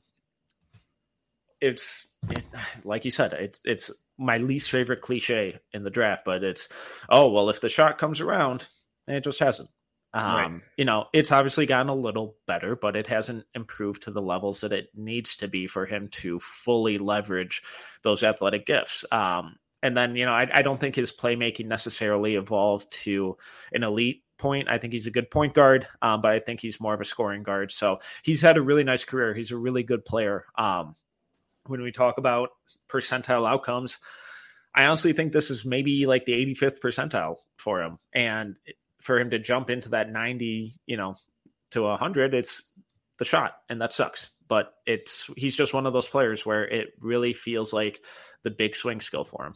Speaker 1: it's it, like you said, it's it's my least favorite cliche in the draft, but it's oh well, if the shot comes around, and it just hasn't. Um, right. You know, it's obviously gotten a little better, but it hasn't improved to the levels that it needs to be for him to fully leverage those athletic gifts. Um, and then, you know, I, I don't think his playmaking necessarily evolved to an elite point. I think he's a good point guard, um, but I think he's more of a scoring guard. So he's had a really nice career. He's a really good player. Um, when we talk about percentile outcomes, I honestly think this is maybe like the 85th percentile for him. And for him to jump into that 90, you know, to 100, it's the shot, and that sucks. But it's he's just one of those players where it really feels like the big swing skill for him.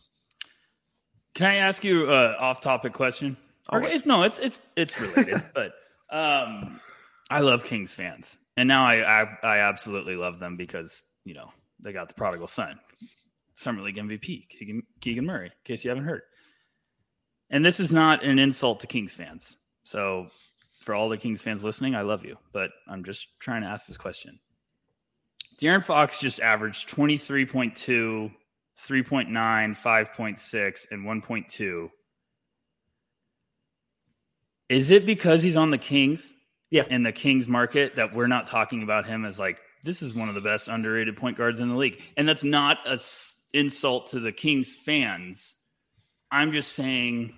Speaker 2: Can I ask you a off-topic question? Or, no, it's it's it's related, but um, I love Kings fans, and now I, I I absolutely love them because you know they got the prodigal son, Summer League MVP, Keegan, Keegan Murray, in case you haven't heard. And this is not an insult to Kings fans. So, for all the Kings fans listening, I love you, but I'm just trying to ask this question. De'Aaron Fox just averaged 23.2, 3.9, 5.6, and 1.2. Is it because he's on the Kings?
Speaker 1: Yeah.
Speaker 2: In the Kings market that we're not talking about him as like this is one of the best underrated point guards in the league. And that's not a insult to the Kings fans. I'm just saying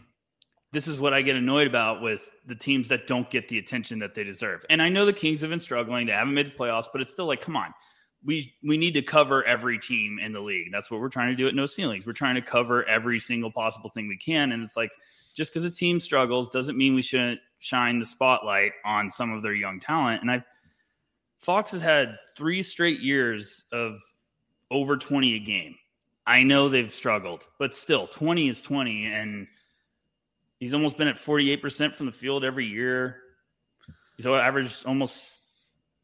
Speaker 2: this is what I get annoyed about with the teams that don't get the attention that they deserve. And I know the Kings have been struggling; they haven't made the playoffs, but it's still like, come on, we we need to cover every team in the league. That's what we're trying to do at No Ceilings. We're trying to cover every single possible thing we can, and it's like just because a team struggles doesn't mean we shouldn't shine the spotlight on some of their young talent. And I Fox has had three straight years of over 20 a game. I know they've struggled, but still, 20 is 20. And he's almost been at 48% from the field every year. He's averaged almost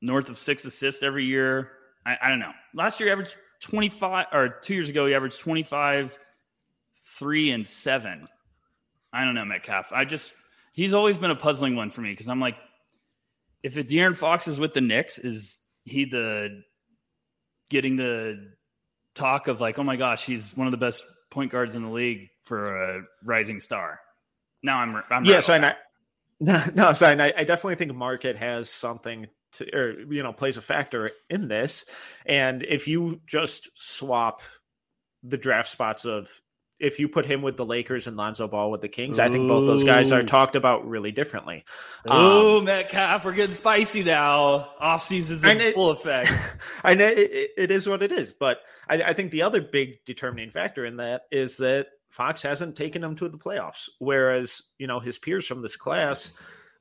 Speaker 2: north of six assists every year. I, I don't know. Last year, he averaged 25, or two years ago, he averaged 25, three, and seven. I don't know, Metcalf. I just, he's always been a puzzling one for me because I'm like, if De'Aaron Fox is with the Knicks, is he the getting the talk of like, oh my gosh, he's one of the best point guards in the league for a rising star? Now I'm, I'm
Speaker 1: yeah, so I, no, no, so I, I definitely think market has something to, or you know, plays a factor in this. And if you just swap the draft spots of if you put him with the Lakers and Lonzo Ball with the Kings, Ooh. I think both those guys are talked about really differently.
Speaker 2: Oh, um, Metcalf, we're getting spicy now. Off season's in it, full effect.
Speaker 1: I know it, it is what it is, but I, I, think the other big determining factor in that is that Fox hasn't taken him to the playoffs, whereas you know his peers from this class,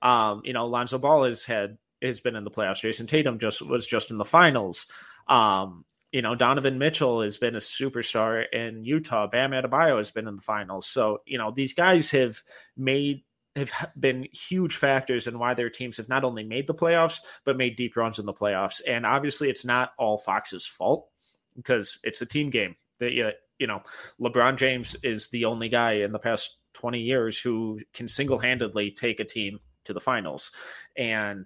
Speaker 1: um, you know Lonzo Ball has had has been in the playoffs. Jayson Tatum just was just in the finals. Um, you know, Donovan Mitchell has been a superstar in Utah. Bam Adebayo has been in the finals. So, you know, these guys have made have been huge factors in why their teams have not only made the playoffs but made deep runs in the playoffs. And obviously, it's not all Fox's fault because it's a team game. That uh, you know, LeBron James is the only guy in the past twenty years who can single handedly take a team to the finals, and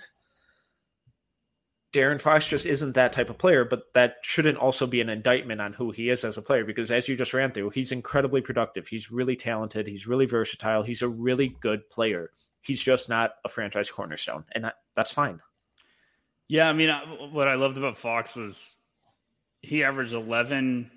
Speaker 1: De'Aaron Fox just isn't that type of player, but that shouldn't also be an indictment on who he is as a player because as you just ran through, he's incredibly productive. He's really talented. He's really versatile. He's a really good player. He's just not a franchise cornerstone, and that, that's fine.
Speaker 2: Yeah, I mean, what I loved about Fox was he averaged 11,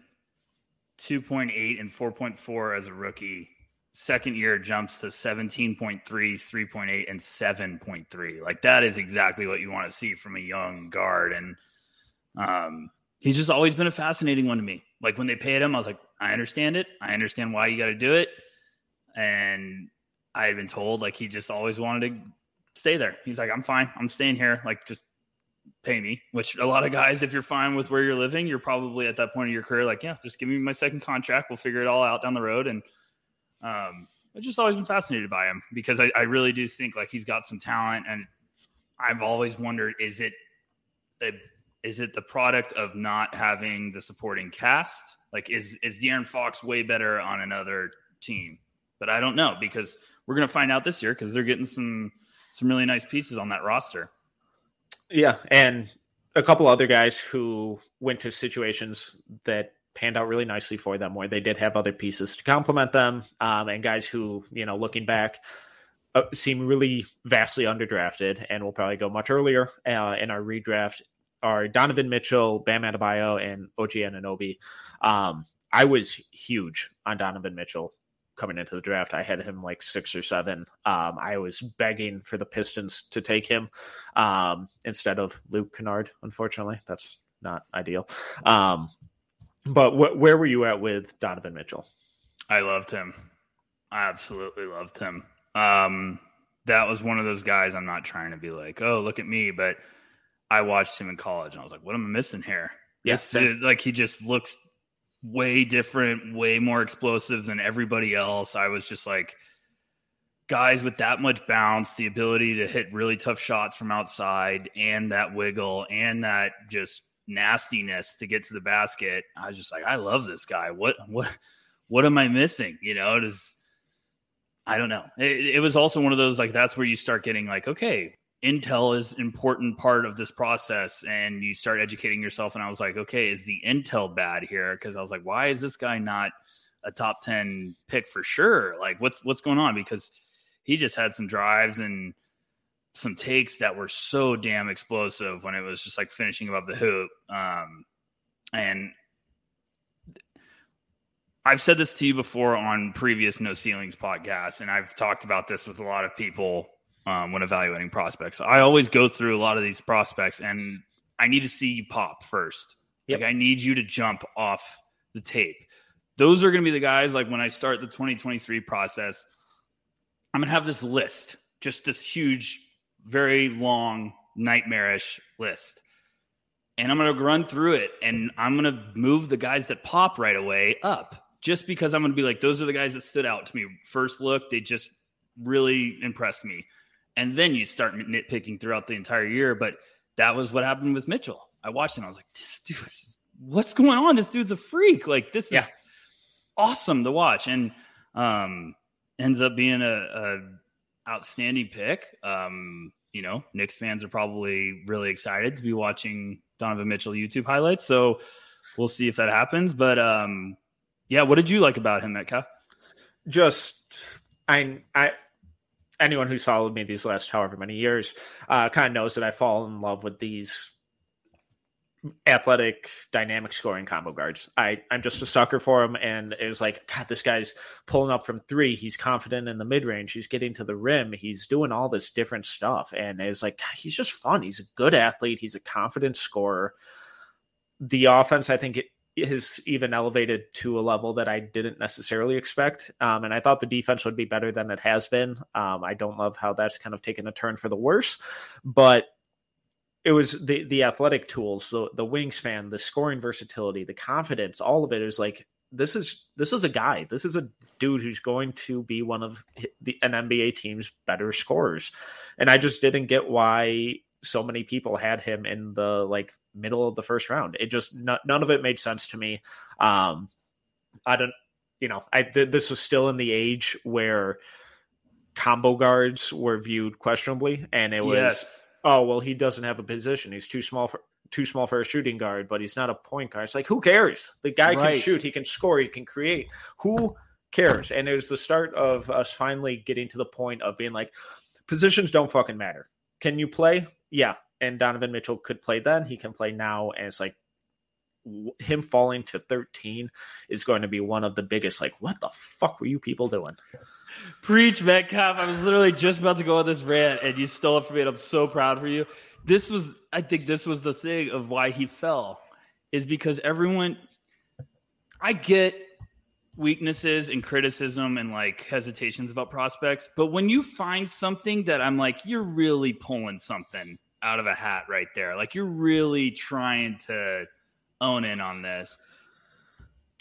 Speaker 2: 2.8, and 4.4 as a rookie second year jumps to 17.3, 3.8, and 7.3. Like that is exactly what you want to see from a young guard. And um, he's just always been a fascinating one to me. Like when they paid him, I was like, I understand it. I understand why you got to do it. And I had been told like he just always wanted to stay there. He's like, I'm fine. I'm staying here. Like just pay me, which a lot of guys, if you're fine with where you're living, you're probably at that point of your career, like, yeah, just give me my second contract. We'll figure it all out down the road. And um, I've just always been fascinated by him because I, I really do think like he's got some talent. And I've always wondered, is it a, is it the product of not having the supporting cast? Like, is is De'Aaron Fox way better on another team? But I don't know because we're gonna find out this year because they're getting some some really nice pieces on that roster.
Speaker 1: Yeah, and a couple other guys who went to situations that panned out really nicely for them, where they did have other pieces to complement them, um, and guys who, you know, looking back, uh, seem really vastly underdrafted, and will probably go much earlier uh, in our redraft. Are Donovan Mitchell, Bam Adebayo, and OG Anunoby. Um, I was huge on Donovan Mitchell coming into the draft. I had him like six or seven. Um, I was begging for the Pistons to take him um, instead of Luke Kennard. Unfortunately, that's not ideal. Um, but wh- where were you at with Donovan Mitchell?
Speaker 2: I loved him. I absolutely loved him. Um, that was one of those guys. I'm not trying to be like, oh, look at me, but I watched him in college and I was like, what am I missing here? Yes, like he just looks way different, way more explosive than everybody else. I was just like, guys with that much bounce, the ability to hit really tough shots from outside, and that wiggle, and that just nastiness to get to the basket. I was just like, I love this guy. What what what am I missing? You know, it is. I don't know. It, it was also one of those like that's where you start getting like, okay, intel is important part of this process and you start educating yourself and i was like okay is the intel bad here because i was like why is this guy not a top 10 pick for sure like what's what's going on because he just had some drives and some takes that were so damn explosive when it was just like finishing above the hoop um and I've said this to you before on previous No Ceilings podcasts, and I've talked about this with a lot of people um, when evaluating prospects. I always go through a lot of these prospects, and I need to see you pop first. Yep. Like I need you to jump off the tape. Those are going to be the guys. Like when I start the 2023 process, I'm going to have this list, just this huge, very long, nightmarish list. And I'm going to run through it and I'm going to move the guys that pop right away up just because I'm going to be like, those are the guys that stood out to me. First look, they just really impressed me and then you start nitpicking throughout the entire year. But that was what happened with Mitchell. I watched him. I was like, this dude, what's going on? This dude's a freak. Like this yeah. is awesome to watch, and um, ends up being a, a outstanding pick. Um, you know, Knicks fans are probably really excited to be watching Donovan Mitchell YouTube highlights. So we'll see if that happens. But um, yeah, what did you like about him, Metcalf?
Speaker 1: Just I I anyone who's followed me these last however many years uh, kind of knows that I fall in love with these athletic, dynamic scoring combo guards. I, I'm just a sucker for him. And it was like, God, this guy's pulling up from three. He's confident in the mid range. He's getting to the rim. He's doing all this different stuff. And it's like, God, he's just fun. He's a good athlete. He's a confident scorer. The offense, I think, has even elevated to a level that I didn't necessarily expect. Um, and I thought the defense would be better than it has been. Um, I don't love how that's kind of taken a turn for the worse, but it was the the athletic tools, the the wingspan, the scoring versatility, the confidence, all of it is like this is this is a guy. This is a dude who's going to be one of the an NBA team's better scorers. And I just didn't get why so many people had him in the like middle of the first round. It just n- none of it made sense to me. Um, I don't, you know, I th- this was still in the age where combo guards were viewed questionably, and it was yes. Oh well, he doesn't have a position. He's too small for too small for a shooting guard, but he's not a point guard. It's like who cares? The guy right. can shoot, he can score, he can create. Who cares? And it was the start of us finally getting to the point of being like, positions don't fucking matter. Can you play? Yeah, and Donovan Mitchell could play then. He can play now, and it's like him falling to 13 is going to be one of the biggest. Like, what the fuck were you people doing?
Speaker 2: Preach, Metcalf. I was literally just about to go on this rant, and you stole it from me. And I'm so proud for you. This was, I think, this was the thing of why he fell, is because everyone. I get weaknesses and criticism and like hesitations about prospects, but when you find something that I'm like, you're really pulling something out of a hat right there. Like you're really trying to own in on this.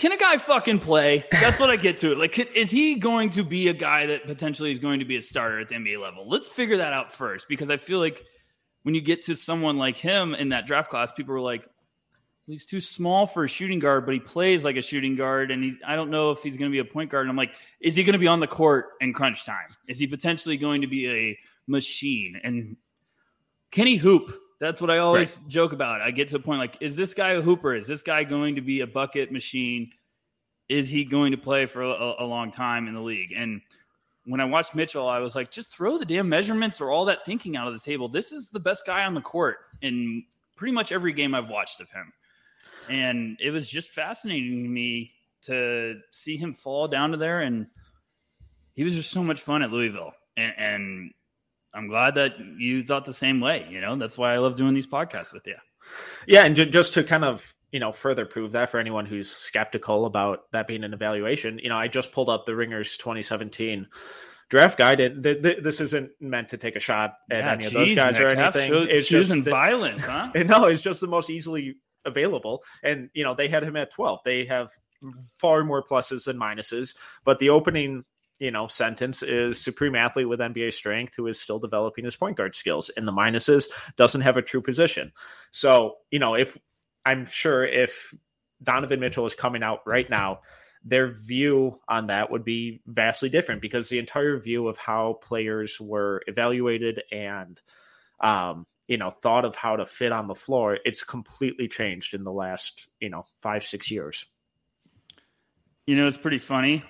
Speaker 2: Can a guy fucking play? That's what I get to. Like, is he going to be a guy that potentially is going to be a starter at the NBA level? Let's figure that out first because I feel like when you get to someone like him in that draft class, people were like, he's too small for a shooting guard, but he plays like a shooting guard. And he, I don't know if he's going to be a point guard. And I'm like, is he going to be on the court in crunch time? Is he potentially going to be a machine? And can he hoop? That's what I always right. joke about. I get to a point like, is this guy a hooper? Is this guy going to be a bucket machine? Is he going to play for a, a long time in the league? And when I watched Mitchell, I was like, just throw the damn measurements or all that thinking out of the table. This is the best guy on the court in pretty much every game I've watched of him. And it was just fascinating to me to see him fall down to there. And he was just so much fun at Louisville. And, and I'm glad that you thought the same way. You know, that's why I love doing these podcasts with you.
Speaker 1: Yeah. And just to kind of, you know, further prove that for anyone who's skeptical about that being an evaluation, you know, I just pulled up the Ringers 2017 draft guide. And th- th- this isn't meant to take a shot at yeah, any geez, of those guys or anything.
Speaker 2: Show, it's just violence, huh?
Speaker 1: no, it's just the most easily available. And, you know, they had him at 12. They have far more pluses than minuses, but the opening you know sentence is supreme athlete with NBA strength who is still developing his point guard skills. In the minuses, doesn't have a true position. So you know if I'm sure if Donovan Mitchell is coming out right now, their view on that would be vastly different because the entire view of how players were evaluated and um, you know thought of how to fit on the floor it's completely changed in the last you know five six years
Speaker 2: you know it's pretty funny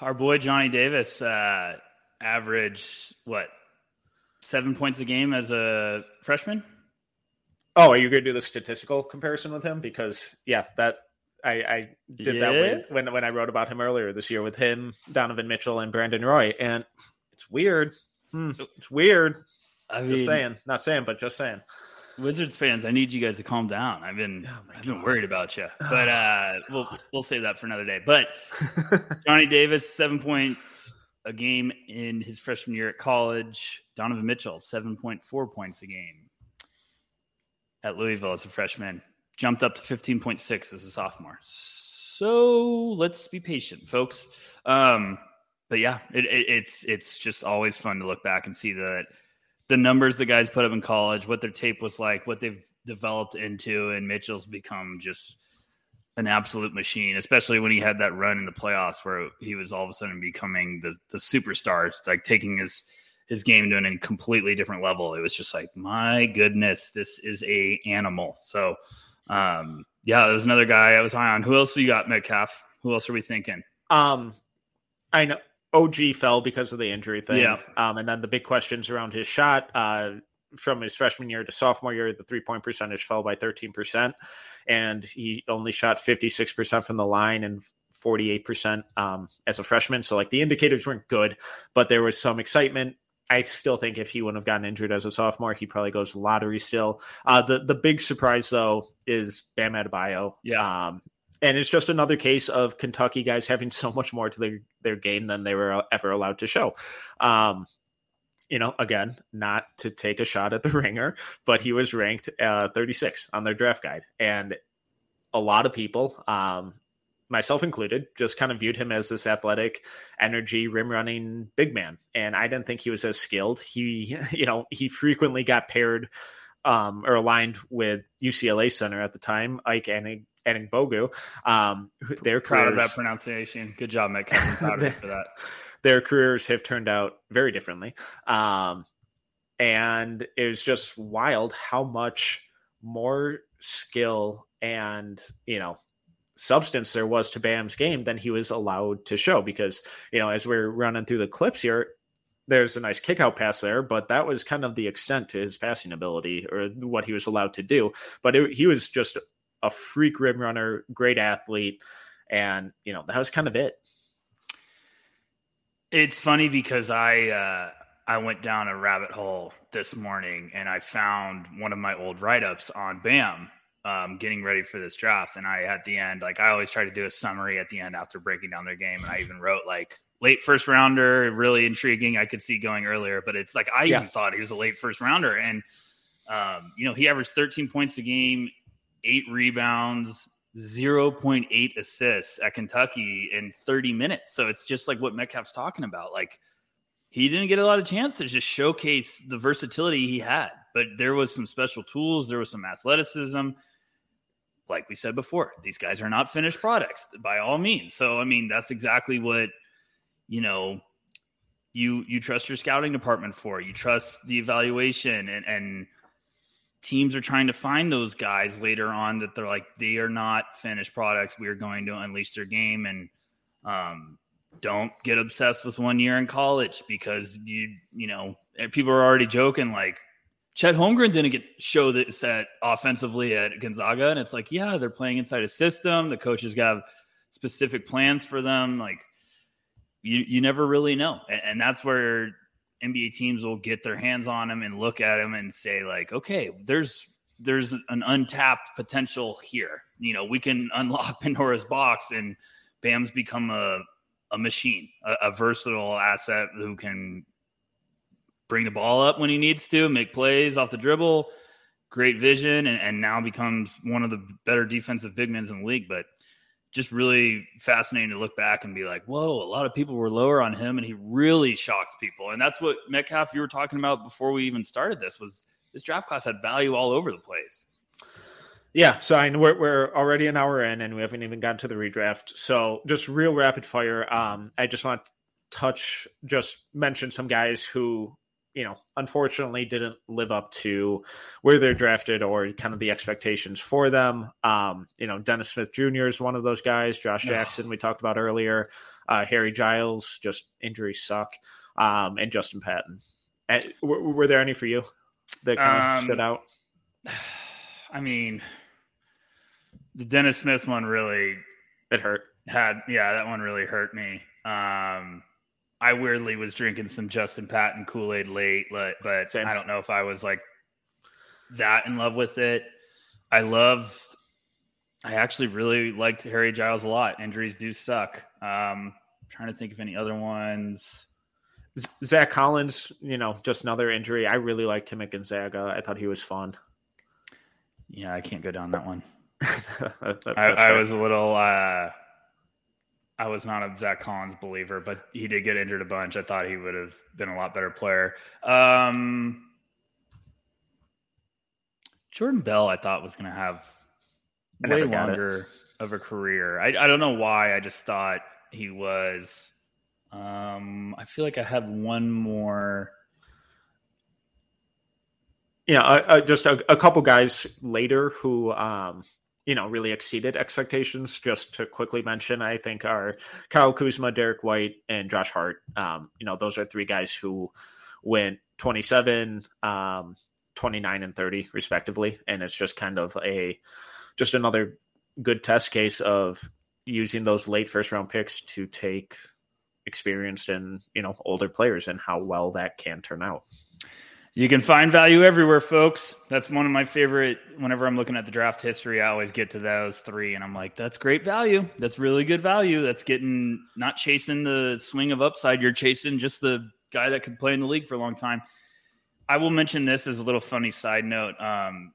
Speaker 2: our boy Johnny Davis uh, averaged what seven points a game as a freshman.
Speaker 1: Oh, are you going to do the statistical comparison with him? Because yeah, that I, I did yeah. that with, when when I wrote about him earlier this year with him, Donovan Mitchell, and Brandon Roy, and it's weird. Hmm, it's weird. I mean, just saying, not saying, but just saying.
Speaker 2: Wizards fans, I need you guys to calm down. I've been oh I've been worried about you, oh but uh, we'll we'll save that for another day. But Johnny Davis, seven points a game in his freshman year at college. Donovan Mitchell, seven point four points a game at Louisville as a freshman. Jumped up to fifteen point six as a sophomore. So let's be patient, folks. Um, but yeah, it, it, it's it's just always fun to look back and see that the numbers the guys put up in college, what their tape was like, what they've developed into, and Mitchell's become just an absolute machine, especially when he had that run in the playoffs where he was all of a sudden becoming the the superstar. It's like taking his his game to a completely different level. It was just like, my goodness, this is a animal. So um yeah, there's another guy I was high on. Who else do you got, Metcalf? Who else are we thinking?
Speaker 1: Um I know OG fell because of the injury thing. Yeah. Um, and then the big questions around his shot uh, from his freshman year to sophomore year, the three point percentage fell by 13%. And he only shot 56% from the line and 48% um, as a freshman. So, like, the indicators weren't good, but there was some excitement. I still think if he wouldn't have gotten injured as a sophomore, he probably goes lottery still. Uh, the the big surprise though is Bam Adebayo.
Speaker 2: Yeah,
Speaker 1: um, and it's just another case of Kentucky guys having so much more to their, their game than they were ever allowed to show. Um, you know, again, not to take a shot at the ringer, but he was ranked uh, 36 on their draft guide. And a lot of people, um, myself included, just kind of viewed him as this athletic, energy, rim running big man. And I didn't think he was as skilled. He, you know, he frequently got paired um, or aligned with UCLA center at the time, Ike Enig- Anigbogu. Um,
Speaker 2: their proud of that pronunciation. Good job, Mike. Proud of for that.
Speaker 1: Their careers have turned out very differently, um, and it was just wild how much more skill and you know substance there was to Bam's game than he was allowed to show. Because you know, as we're running through the clips here, there's a nice kick out pass there, but that was kind of the extent to his passing ability or what he was allowed to do. But it, he was just a freak rim runner, great athlete, and you know that was kind of it.
Speaker 2: It's funny because I uh, I went down a rabbit hole this morning and I found one of my old write ups on Bam. Um, getting ready for this draft, and I at the end, like I always try to do a summary at the end after breaking down their game, and I even wrote like late first rounder, really intriguing. I could see going earlier, but it's like I yeah. even thought he was a late first rounder, and um, you know he averaged 13 points a game, eight rebounds, 0.8 assists at Kentucky in 30 minutes. So it's just like what Metcalf's talking about. Like he didn't get a lot of chance to just showcase the versatility he had, but there was some special tools, there was some athleticism. Like we said before, these guys are not finished products by all means. So I mean, that's exactly what you know you you trust your scouting department for. You trust the evaluation and and teams are trying to find those guys later on that they're like they are not finished products. We are going to unleash their game and um, don't get obsessed with one year in college because you you know people are already joking like Chet Holmgren didn't get show this at offensively at Gonzaga, and it's like yeah they're playing inside a system. The coaches got specific plans for them. Like you you never really know, and, and that's where NBA teams will get their hands on him and look at him and say like, okay, there's there's an untapped potential here. You know, we can unlock Pandora's box and Bam's become a a machine, a, a versatile asset who can bring the ball up when he needs to, make plays off the dribble, great vision, and, and now becomes one of the better defensive big men in the league. But just really fascinating to look back and be like, whoa, a lot of people were lower on him and he really shocks people. And that's what Metcalf you were talking about before we even started this was this draft class had value all over the place.
Speaker 1: Yeah, so I know we're, we're already an hour in and we haven't even gotten to the redraft. So just real rapid fire. Um, I just want to touch, just mention some guys who you know, unfortunately didn't live up to where they're drafted or kind of the expectations for them. Um, you know, Dennis Smith Jr. is one of those guys. Josh Jackson, we talked about earlier. Uh, Harry Giles, just injuries suck. Um, and Justin Patton. And, were, were, there any for you that kind of um, stood out?
Speaker 2: I mean, the Dennis Smith one really
Speaker 1: it hurt.
Speaker 2: Had yeah, that one really hurt me. Um, I weirdly was drinking some Justin Patton Kool Aid late, but, but I don't know if I was like that in love with it. I loved. I actually really liked Harry Giles a lot. Injuries do suck. Um, trying to think of any other ones.
Speaker 1: Zach Collins, you know, just another injury. I really liked him at Gonzaga. I thought he was fun.
Speaker 2: Yeah, I can't go down that one. that, I, I was a little. Uh, I was not a Zach Collins believer, but he did get injured a bunch. I thought he would have been a lot better player. Um, Jordan Bell, I thought was going to have way longer of a career. I, I don't know why. I just thought he was. Um, I feel like I have one more.
Speaker 1: Yeah, uh, uh, just a, a, couple guys later who um, you know, really exceeded expectations. Just to quickly mention, I think are Kyle Kuzma, Derek White, and Josh Hart. Um, you know, those are three guys who went 27, um, 29, and 30 respectively. And it's just kind of a just another good test case of using those late first round picks to take experienced and you know older players and how well that can turn out.
Speaker 2: You can find value everywhere, folks. That's one of my favorite. Whenever I'm looking at the draft history, I always get to those three, and I'm like, that's great value. That's really good value. That's getting not chasing the swing of upside. You're chasing just the guy that could play in the league for a long time. I will mention this as a little funny side note. Um,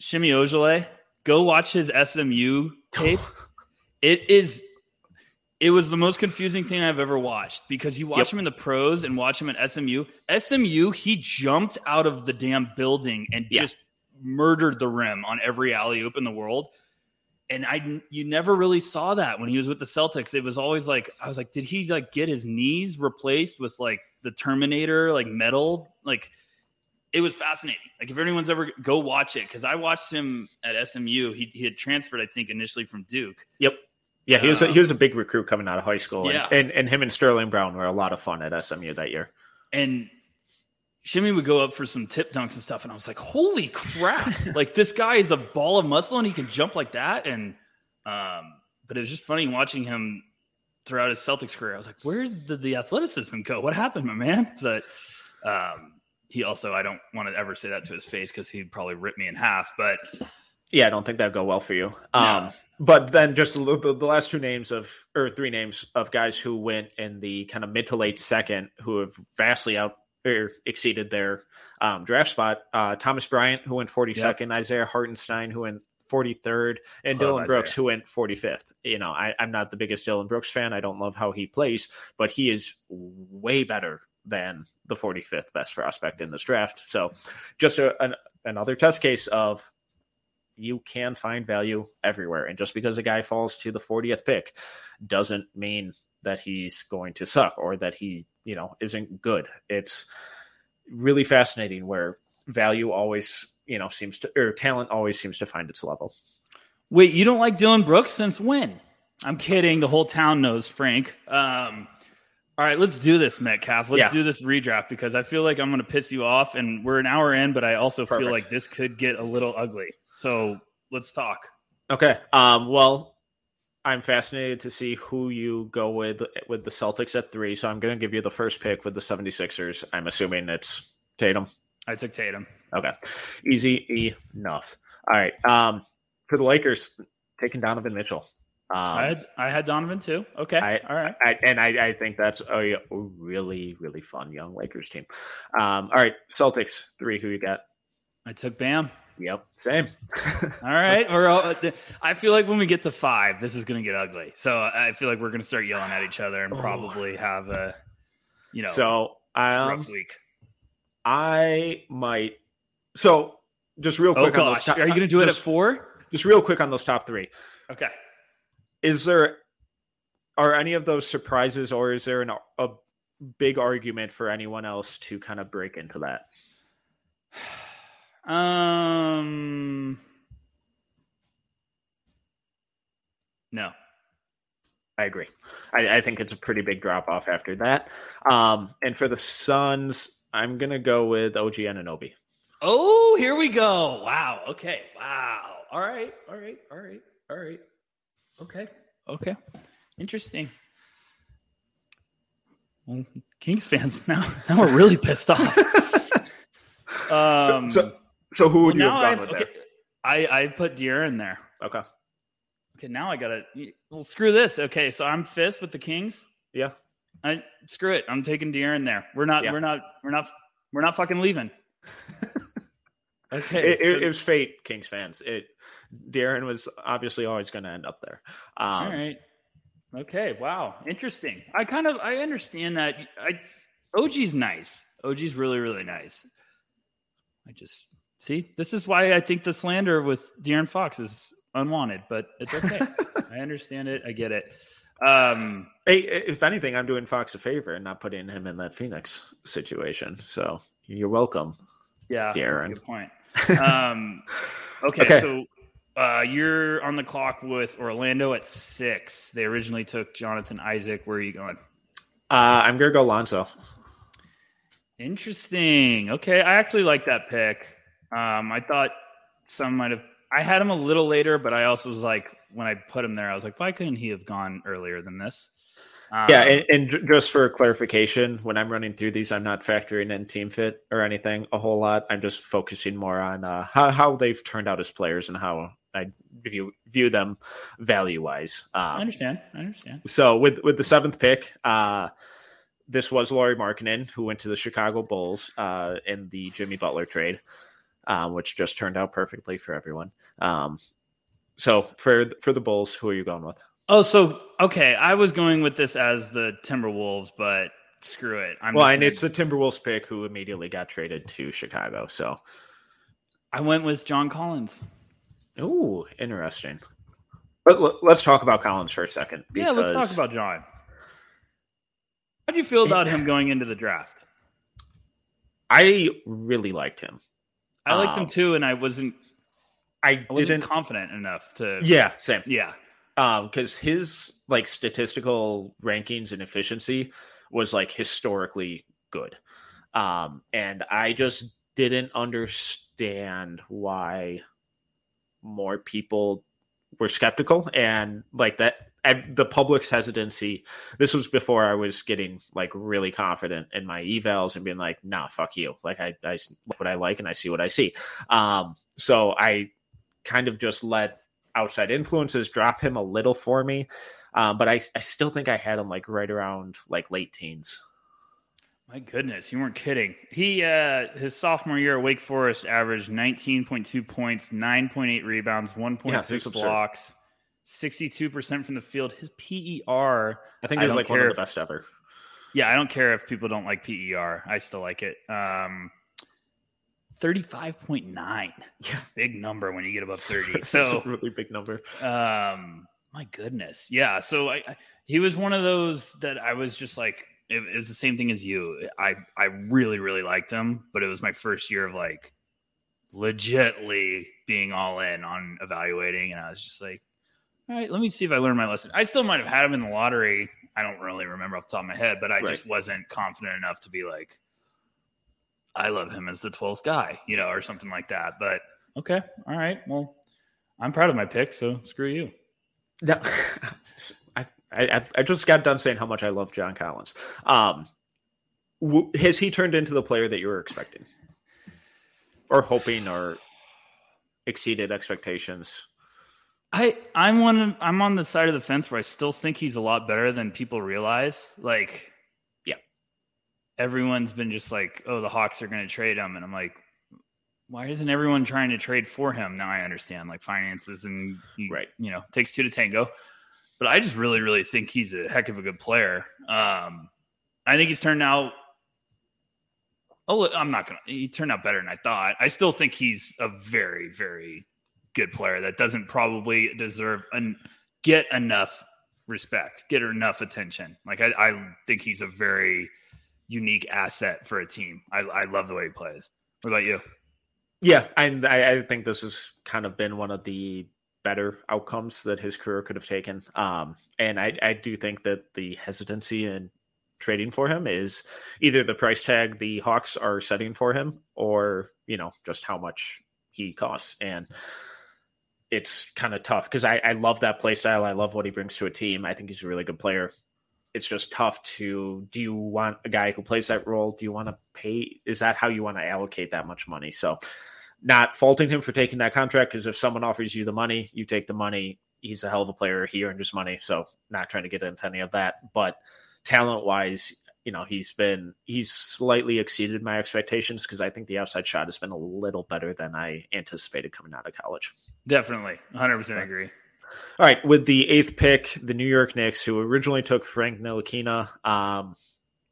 Speaker 2: Semi Ojeleye, go watch his SMU tape. it is it was the most confusing thing I've ever watched because you watch yep. him in the pros and watch him at SMU. SMU, he jumped out of the damn building and yeah. just murdered the rim on every alley oop in the world. And I, you never really saw that when he was with the Celtics. It was always like, I was like, did he like get his knees replaced with like the Terminator, like metal? Like, it was fascinating. Like, if anyone's ever go watch it, because I watched him at SMU. He, he had transferred, I think, initially from Duke.
Speaker 1: Yep yeah, he was a, he was a big recruit coming out of high school. Yeah. And, and, and him and Sterling Brown were a lot of fun at SMU that year.
Speaker 2: And Shimmy would go up for some tip dunks and stuff, and I was like, "Holy crap! like this guy is a ball of muscle, and he can jump like that." And um, but it was just funny watching him throughout his Celtics career. I was like, "Where did the athleticism go? What happened, my man?" But um, he also, I don't want to ever say that to his face because he'd probably rip me in half. But
Speaker 1: Yeah, I don't think that'd go well for you. No. But then just the, the last two names of or three names of guys who went in the kind of mid to late second who have vastly out or exceeded their um, draft spot. Uh, Thomas Bryant, who went 42nd, yep. Isaiah Hartenstein, who went 43rd, and Dillon Brooks, who went 45th. You know, I, am not the biggest Dillon Brooks fan. I don't love how he plays, but he is way better than the 45th best prospect in this draft. So, just a, an, another test case of you can find value everywhere. And just because a guy falls to the 40th pick doesn't mean that he's going to suck or that he, you know, isn't good. It's really fascinating where value always, you know, seems to, or talent always seems to find its level.
Speaker 2: Wait, you don't like Dillon Brooks since when? I'm kidding. The whole town knows Frank. Um, all right, let's do this, Metcalf. Let's yeah. do this redraft because I feel like I'm going to piss you off, and we're an hour in, but I also Perfect. feel like this could get a little ugly. So let's talk.
Speaker 1: Okay. Um, well, I'm fascinated to see who you go with with the Celtics at three. So I'm going to give you the first pick with the 76ers. I'm assuming it's Tatum.
Speaker 2: I took Tatum.
Speaker 1: Okay. Easy enough. All right. Um, for the Lakers, taking Donovan Mitchell.
Speaker 2: Um, I had I had Donovan too. Okay, I, all right, I,
Speaker 1: and I, I think that's a, really really fun young Lakers team. Um, all right, Celtics three. Who you got?
Speaker 2: I took Bam.
Speaker 1: Yep, same.
Speaker 2: all right, we're all, I feel like when we get to five, this is going to get ugly. So I feel like we're going to start yelling at each other and oh. probably have a, you know,
Speaker 1: so um,
Speaker 2: rough week.
Speaker 1: I might. So just real oh, quick,
Speaker 2: oh, gosh. Top, are you going to do just, it at four?
Speaker 1: Just real quick on those top three.
Speaker 2: Okay.
Speaker 1: Is there are any of those surprises, or is there an, a big argument for anyone else to kind of break into that?
Speaker 2: Um, no.
Speaker 1: I agree. I, I, think it's a pretty big drop off after that. Um, and for the Suns, I'm gonna go with OG Anunoby.
Speaker 2: Oh, here we go. Wow. Okay. Wow. All right. All right. All right. All right. Okay. Okay. Interesting. Well, Kings fans now now we're really pissed off.
Speaker 1: um, so so who would well, you have gone with okay, there?
Speaker 2: I I put De'Aaron there.
Speaker 1: Okay.
Speaker 2: Okay, now I gotta. Well, screw this. Okay, so I'm fifth with the Kings.
Speaker 1: Yeah.
Speaker 2: I screw it. I'm taking De'Aaron there. We're not. Yeah. We're not. We're not. We're not fucking leaving.
Speaker 1: okay. It, so, it, it, was fate, Kings fans. It. De'Aaron was obviously always going to end up there.
Speaker 2: Um, all right. Okay. Wow. Interesting. I kind of I understand that. I OG's nice. OG's really really nice. I just See, this is why I think the slander with De'Aaron Fox is unwanted, but it's okay. I understand it. I get it. Um,
Speaker 1: hey, if anything, I'm doing Fox a favor and not putting him in that Phoenix situation. So you're welcome.
Speaker 2: Yeah, De'Aaron. good point. Um, okay, okay, so uh, you're on the clock with Orlando at six. They originally took Jonathan Isaac. Where are you going?
Speaker 1: Uh, I'm gonna go Lonzo.
Speaker 2: Interesting. Okay, I actually like that pick. Um, I thought some might have. I had him a little later, but I also was like, when I put him there, I was like, why couldn't he have gone earlier than this?
Speaker 1: Um, yeah, and, and, just for clarification, when I'm running through these, I'm not factoring in team fit or anything a whole lot. I'm just focusing more on uh, how, how they've turned out as players and how I view view them value wise.
Speaker 2: Um, I understand. I understand.
Speaker 1: So with with the seventh pick, uh, this was Lauri Markkanen who went to the Chicago Bulls uh, in the Jimmy Butler trade um, which just turned out perfectly for everyone. Um, so for for the Bulls, who are you going with?
Speaker 2: Oh, so okay, I was going with this as the Timberwolves, but screw it.
Speaker 1: I'm well, and gonna... it's the Timberwolves pick who immediately got traded to Chicago. So
Speaker 2: I went with John Collins.
Speaker 1: Oh, interesting. But let's talk about Collins for a second.
Speaker 2: Because... Yeah, let's talk about John. How do you feel about him going into the draft?
Speaker 1: I really liked him.
Speaker 2: I liked um, him too, and I wasn't.
Speaker 1: I, I
Speaker 2: wasn't confident enough to.
Speaker 1: Yeah, same.
Speaker 2: Yeah,
Speaker 1: because um, his like statistical rankings and efficiency was like historically good, um, and I just didn't understand why more people were skeptical and like that I, the public's hesitancy. This was before I was getting like really confident in my evals and being like, "Nah, fuck you." Like I, I what I like and I see what I see. Um, so I kind of just let outside influences drop him a little for me. Um, but I, I still think I had him like right around like late teens.
Speaker 2: My goodness, you weren't kidding. He uh his sophomore year at Wake Forest averaged 19.2 points, 9.8 rebounds, 1.6 yeah, blocks, 62% from the field. His PER,
Speaker 1: I think he's like one of the best ever.
Speaker 2: Yeah, I don't care if people don't like PER. I still like it. Um 35.9. Yeah. Big number when you get above 30. so
Speaker 1: really big number.
Speaker 2: Um my goodness. Yeah. So I, I, he was one of those that I was just like, it, it, was the same thing as you. I, I really, really liked him, but it was my first year of like legitly being all in on evaluating. And I was just like, all right, let me see if I learned my lesson. I still might have had him in the lottery. I don't really remember off the top of my head, but I right. just wasn't confident enough to be like, I love him as the 12th guy, you know, or something like that. But okay. All right. Well, I'm proud of my pick. So screw you.
Speaker 1: No, I, I I just got done saying how much I love John Collins. Um, has he turned into the player that you were expecting, or hoping, or exceeded expectations?
Speaker 2: I I'm one I'm on the side of the fence where I still think he's a lot better than people realize. Like,
Speaker 1: yeah,
Speaker 2: everyone's been just like, oh, the Hawks are going to trade him, and I'm like, why isn't everyone trying to trade for him? Now I understand like finances and
Speaker 1: right,
Speaker 2: you know, takes two to tango. But I just really, really think he's a heck of a good player. Um, I think he's turned out. Oh, I'm not gonna. He turned out better than I thought. I still think he's a very, very good player that doesn't probably deserve and get enough respect, get enough attention. Like I, I think he's a very unique asset for a team. I, I love the way he plays. What about you?
Speaker 1: Yeah, and I, I think this has kind of been one of the better outcomes that his career could have taken. Um, and I, I do think that the hesitancy in trading for him is either the price tag the Hawks are setting for him, or you know just how much he costs. And it's kind of tough because I, I love that play style. I love what he brings to a team. I think he's a really good player. It's just tough to do you want a guy who plays that role? Do you want to pay? Is that how you want to allocate that much money? So not faulting him for taking that contract because if someone offers you the money, you take the money. He's a hell of a player. He earned his money, so not trying to get into any of that. But talent wise, you know, he's been he's slightly exceeded my expectations because I think the outside shot has been a little better than I anticipated coming out of college.
Speaker 2: Definitely, 100 percent agree.
Speaker 1: All right, with the eighth pick, the New York Knicks, who originally took Frank Ntilikina, um,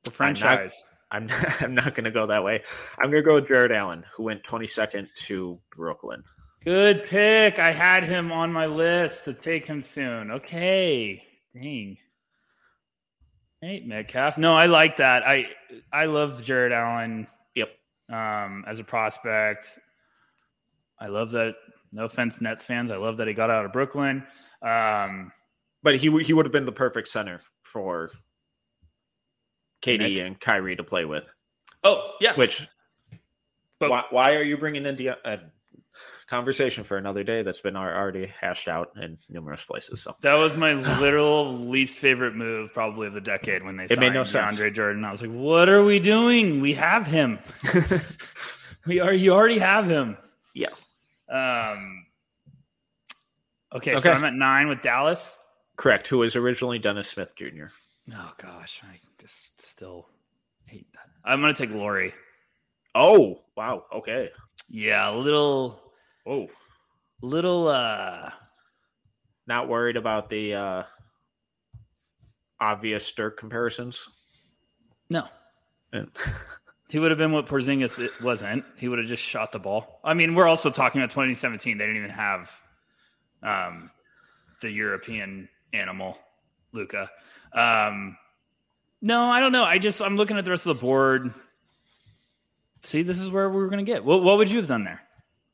Speaker 2: the franchise.
Speaker 1: I'm not, I'm not going to go that way. I'm going to go with Jarrett Allen, who went 22nd to Brooklyn.
Speaker 2: Good pick. I had him on my list to take him soon. Okay. Dang. Hey, Metcalf. No, I like that. I I love Jarrett Allen.
Speaker 1: Yep.
Speaker 2: Um, as a prospect, I love that. No offense, Nets fans. I love that he got out of Brooklyn. Um,
Speaker 1: but he he would have been the perfect center for KD and Kyrie to play with.
Speaker 2: Oh yeah,
Speaker 1: which. But why, why are you bringing in a conversation for another day that's been already hashed out in numerous places? So
Speaker 2: that was my literal least favorite move, probably of the decade when they it signed made no DeAndre sense. Jordan. I was like, "What are we doing? We have him. we are. You already have him."
Speaker 1: Yeah.
Speaker 2: Um. Okay, okay, so I'm at nine with Dallas.
Speaker 1: Correct. Who was originally Dennis Smith Jr.
Speaker 2: Oh gosh, I just still hate that. I'm gonna take Lauri.
Speaker 1: Oh wow. Okay.
Speaker 2: Yeah, a little.
Speaker 1: Oh,
Speaker 2: little. uh
Speaker 1: Not worried about the uh obvious Dirk comparisons.
Speaker 2: No. he would have been what Porzingis it wasn't. He would have just shot the ball. I mean, we're also talking about 2017. They didn't even have um, the European animal, Luka. Um, no, I don't know. I just I'm looking at the rest of the board. See, this is where we were going to get. What, what would you have done there?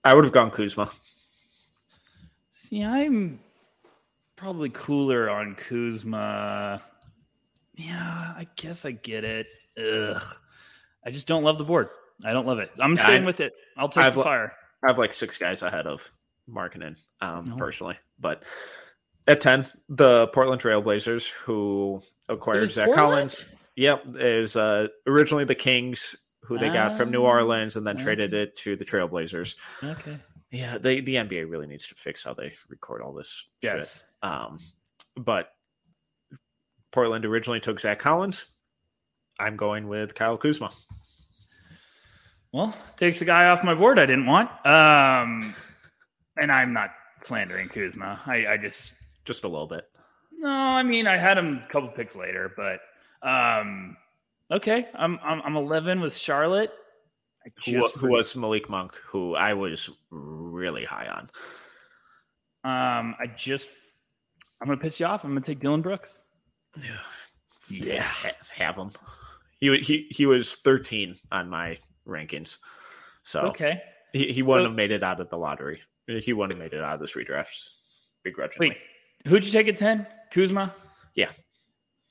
Speaker 1: I would have gone Kuzma.
Speaker 2: See, I'm probably cooler on Kuzma. Yeah, I guess I get it. Ugh. I just don't love the board. I don't love it. I'm staying I, with it. I'll take I've, the fire.
Speaker 1: I have like six guys ahead of Markkanen, um, no. personally. But at 10, the Portland Trailblazers, who acquired Zach Portland? Collins. Yep, is uh, originally the Kings, who they got from New ah, Orleans, and then okay. traded it to the Trailblazers.
Speaker 2: Okay.
Speaker 1: Yeah, they, the NBA really needs to fix how they record all this. Yes. Shit. Um, but Portland originally took Zach Collins. I'm going with Kyle Kuzma.
Speaker 2: Well, takes the guy off my board I didn't want. Um, and I'm not slandering Kuzma. I, I just
Speaker 1: just a little bit.
Speaker 2: No, I mean I had him a couple picks later, but um, okay. I'm I'm, I'm 11 with Charlotte.
Speaker 1: Who, who was Malik Monk, who I was really high on.
Speaker 2: Um, I just I'm gonna piss you off. I'm gonna take Dillon Brooks.
Speaker 1: Yeah, yeah, have him. He he he was 13 on my rankings. So
Speaker 2: okay,
Speaker 1: he, he wouldn't so, have made it out of the lottery. He wouldn't have made it out of this redraft begrudgingly.
Speaker 2: Wait, who'd you take at 10? Kuzma?
Speaker 1: Yeah.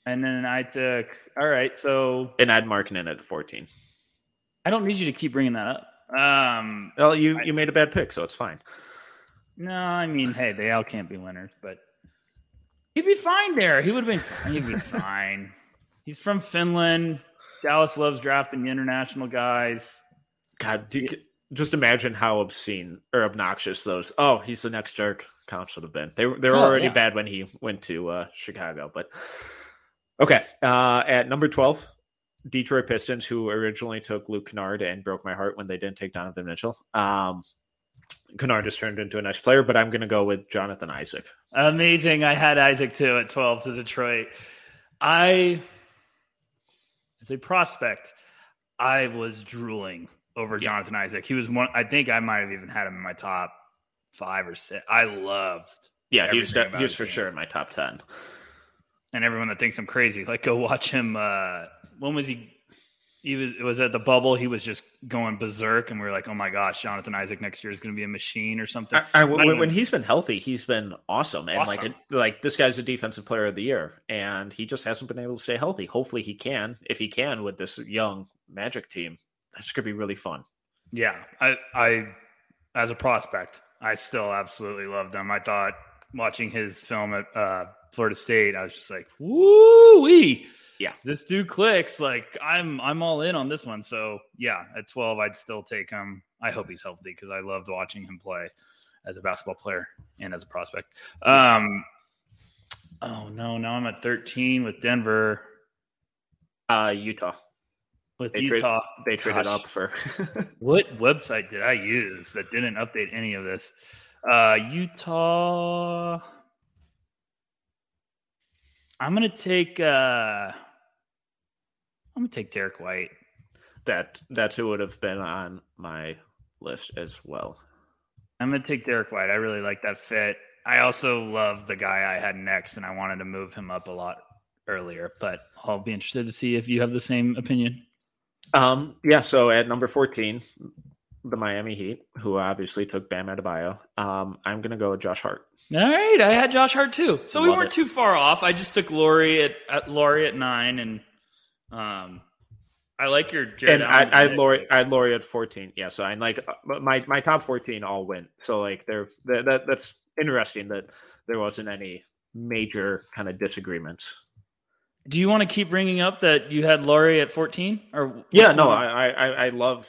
Speaker 2: And then I took, all right, so.
Speaker 1: And I'd mark in at 14.
Speaker 2: I don't need you to keep bringing that up. Um,
Speaker 1: well, you, I, you made a bad pick, so it's fine.
Speaker 2: No, I mean, hey, they all can't be winners, but he'd be fine there. He would have been, he'd be fine. He's from Finland. Dallas loves drafting the international guys.
Speaker 1: God, you, just imagine how obscene or obnoxious those. Oh, he's the next Dirk. Counts would have been. They they were oh, already yeah. bad when he went to uh, Chicago, but okay. Uh, at number twelve, Detroit Pistons, who originally took Luke Kennard and broke my heart when they didn't take Donovan Mitchell. Um, Kennard just turned into a nice player, but I'm going to go with Jonathan Isaac.
Speaker 2: Amazing. I had Isaac too at 12 to Detroit. I as a prospect, I was drooling over yeah. Jonathan Isaac. He was one. I think I might have even had him in my top five or six. I loved.
Speaker 1: Yeah, he was. He was for game. sure in my top ten.
Speaker 2: And everyone that thinks I'm crazy, like go watch him. Uh, when was he? He was. It was at the bubble. He was just going berserk, and we were like, "Oh my gosh, Jonathan Isaac next year is going to be a machine or something."
Speaker 1: I, I, when, when, he's been healthy, he's been awesome, and awesome. like a, like this guy's a defensive player of the year, and he just hasn't been able to stay healthy. Hopefully, he can. If he can with this young Magic team, that's going to be really fun.
Speaker 2: Yeah, I, I, as a prospect, I still absolutely love them. I thought watching his film at uh, Florida State, I was just like, woo wee
Speaker 1: yeah,
Speaker 2: this dude clicks. Like I'm, I'm all in on this one. So yeah, at 12, I'd still take him. I hope he's healthy because I loved watching him play as a basketball player and as a prospect. Um, oh no, now I'm at 13 with Denver.
Speaker 1: Uh, Utah.
Speaker 2: With they Utah,
Speaker 1: tra- they traded up for.
Speaker 2: what website did I use that didn't update any of this? Uh, Utah. I'm gonna take. uh I'm gonna take Derek White.
Speaker 1: That that's who would have been on my list as well.
Speaker 2: I'm gonna take Derek White. I really like that fit. I also love the guy I had next, and I wanted to move him up a lot earlier. But I'll be interested to see if you have the same opinion.
Speaker 1: Um, yeah. So at number 14, the Miami Heat, who obviously took Bam Adebayo. Um, I'm gonna go with Josh Hart.
Speaker 2: All right, I had Josh Hart too, so Love we weren't it. too far off. I just took Lauri at, at Lauri at nine, and um, I like your
Speaker 1: Jarrett and I, I had Lauri, I had Lauri at fourteen. Yeah, so I'm like uh, my my top fourteen all went. So like they're that, that that's interesting that there wasn't any major kind of disagreements.
Speaker 2: Do you want to keep bringing up that you had Lauri at fourteen? Or
Speaker 1: yeah, no, I, I I love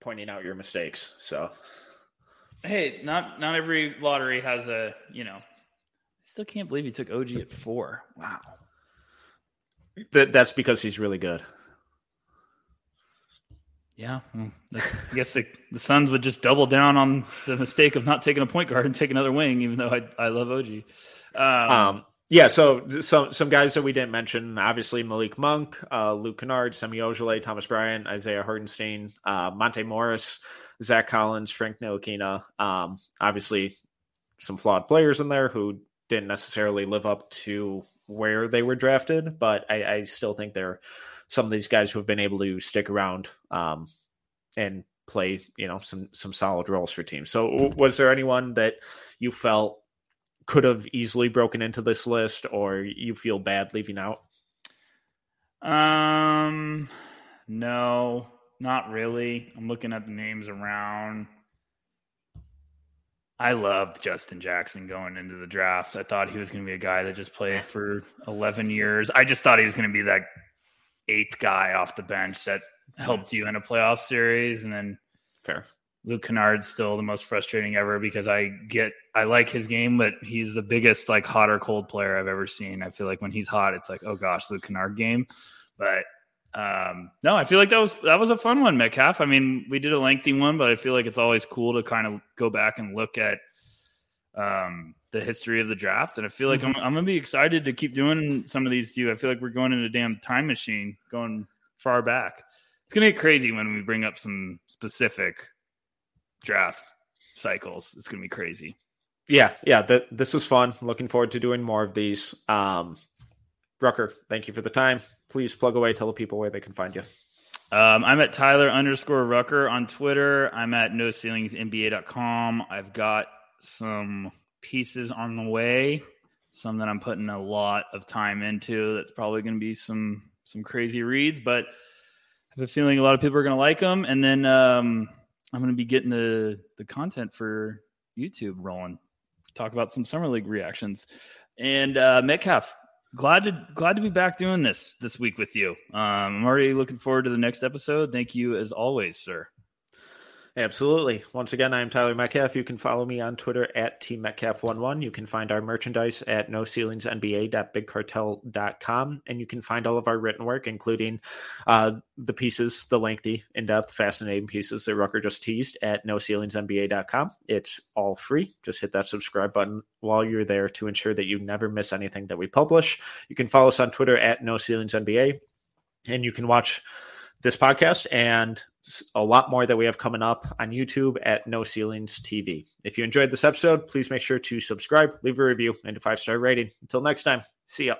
Speaker 1: pointing out your mistakes. So
Speaker 2: hey, not not every lottery has a you know. I still can't believe he took OG at four. Wow.
Speaker 1: That that's because he's really good.
Speaker 2: Yeah, well, I guess the, the Suns would just double down on the mistake of not taking a point guard and take another wing, even though I I love OG.
Speaker 1: Um, um, yeah, so some some guys that we didn't mention, obviously Malik Monk, uh, Luke Kennard, Semi Ojeleye, Thomas Bryant, Isaiah Hartenstein, uh, Monte Morris, Zach Collins, Frank Ntilikina. Um, obviously, some flawed players in there who didn't necessarily live up to where they were drafted, but I, I still think they're some of these guys who have been able to stick around um, and play, you know, some some solid roles for teams. So, was there anyone that you felt could have easily broken into this list, or you feel bad leaving out?
Speaker 2: Um, no, not really. I'm looking at the names around. I loved Justin Jackson going into the draft. I thought he was going to be a guy that just played for 11 years. I just thought he was going to be that eighth guy off the bench that helped you in a playoff series. And then
Speaker 1: fair.
Speaker 2: Luke Kennard's still the most frustrating ever because I get I like his game, but he's the biggest like hot or cold player I've ever seen. I feel like when he's hot, it's like oh gosh, Luke Kennard game. But um, no, I feel like that was that was a fun one, Metcalf. I mean, we did a lengthy one, but I feel like it's always cool to kind of go back and look at um, the history of the draft. And I feel like mm-hmm. I'm, I'm gonna be excited to keep doing some of these too. I feel like we're going in a damn time machine, going far back. It's gonna get crazy when we bring up some specific draft cycles. It's gonna be crazy.
Speaker 1: Yeah, yeah. That this was fun. Looking forward to doing more of these. Um, Rucker, thank you for the time. Please plug away. Tell the people where they can find you.
Speaker 2: Um, I'm at Tyler underscore Rucker on Twitter. I'm at no ceilingsnba.com. I've got some pieces on the way, some that I'm putting a lot of time into. That's probably going to be some some crazy reads, but I have a feeling a lot of people are going to like them. And then um, I'm going to be getting the the content for YouTube rolling. Talk about some summer league reactions. And uh, Metcalf, glad to glad to be back doing this this week with you. Um, I'm already looking forward to the next episode. Thank you as always, sir.
Speaker 1: Absolutely. Once again, I'm Tyler Metcalf. You can follow me on Twitter at TeamMetcalf11. You can find our merchandise at NoCeilingsNBA.BigCartel.com. And you can find all of our written work, including uh, the pieces, the lengthy, in depth, fascinating pieces that Rucker just teased at NoCeilingsNBA.com. It's all free. Just hit that subscribe button while you're there to ensure that you never miss anything that we publish. You can follow us on Twitter at NoCeilingsNBA. And you can watch this podcast and a lot more that we have coming up on YouTube at No Ceilings TV. If you enjoyed this episode, please make sure to subscribe, leave a review, and a five star rating. Until next time, see ya.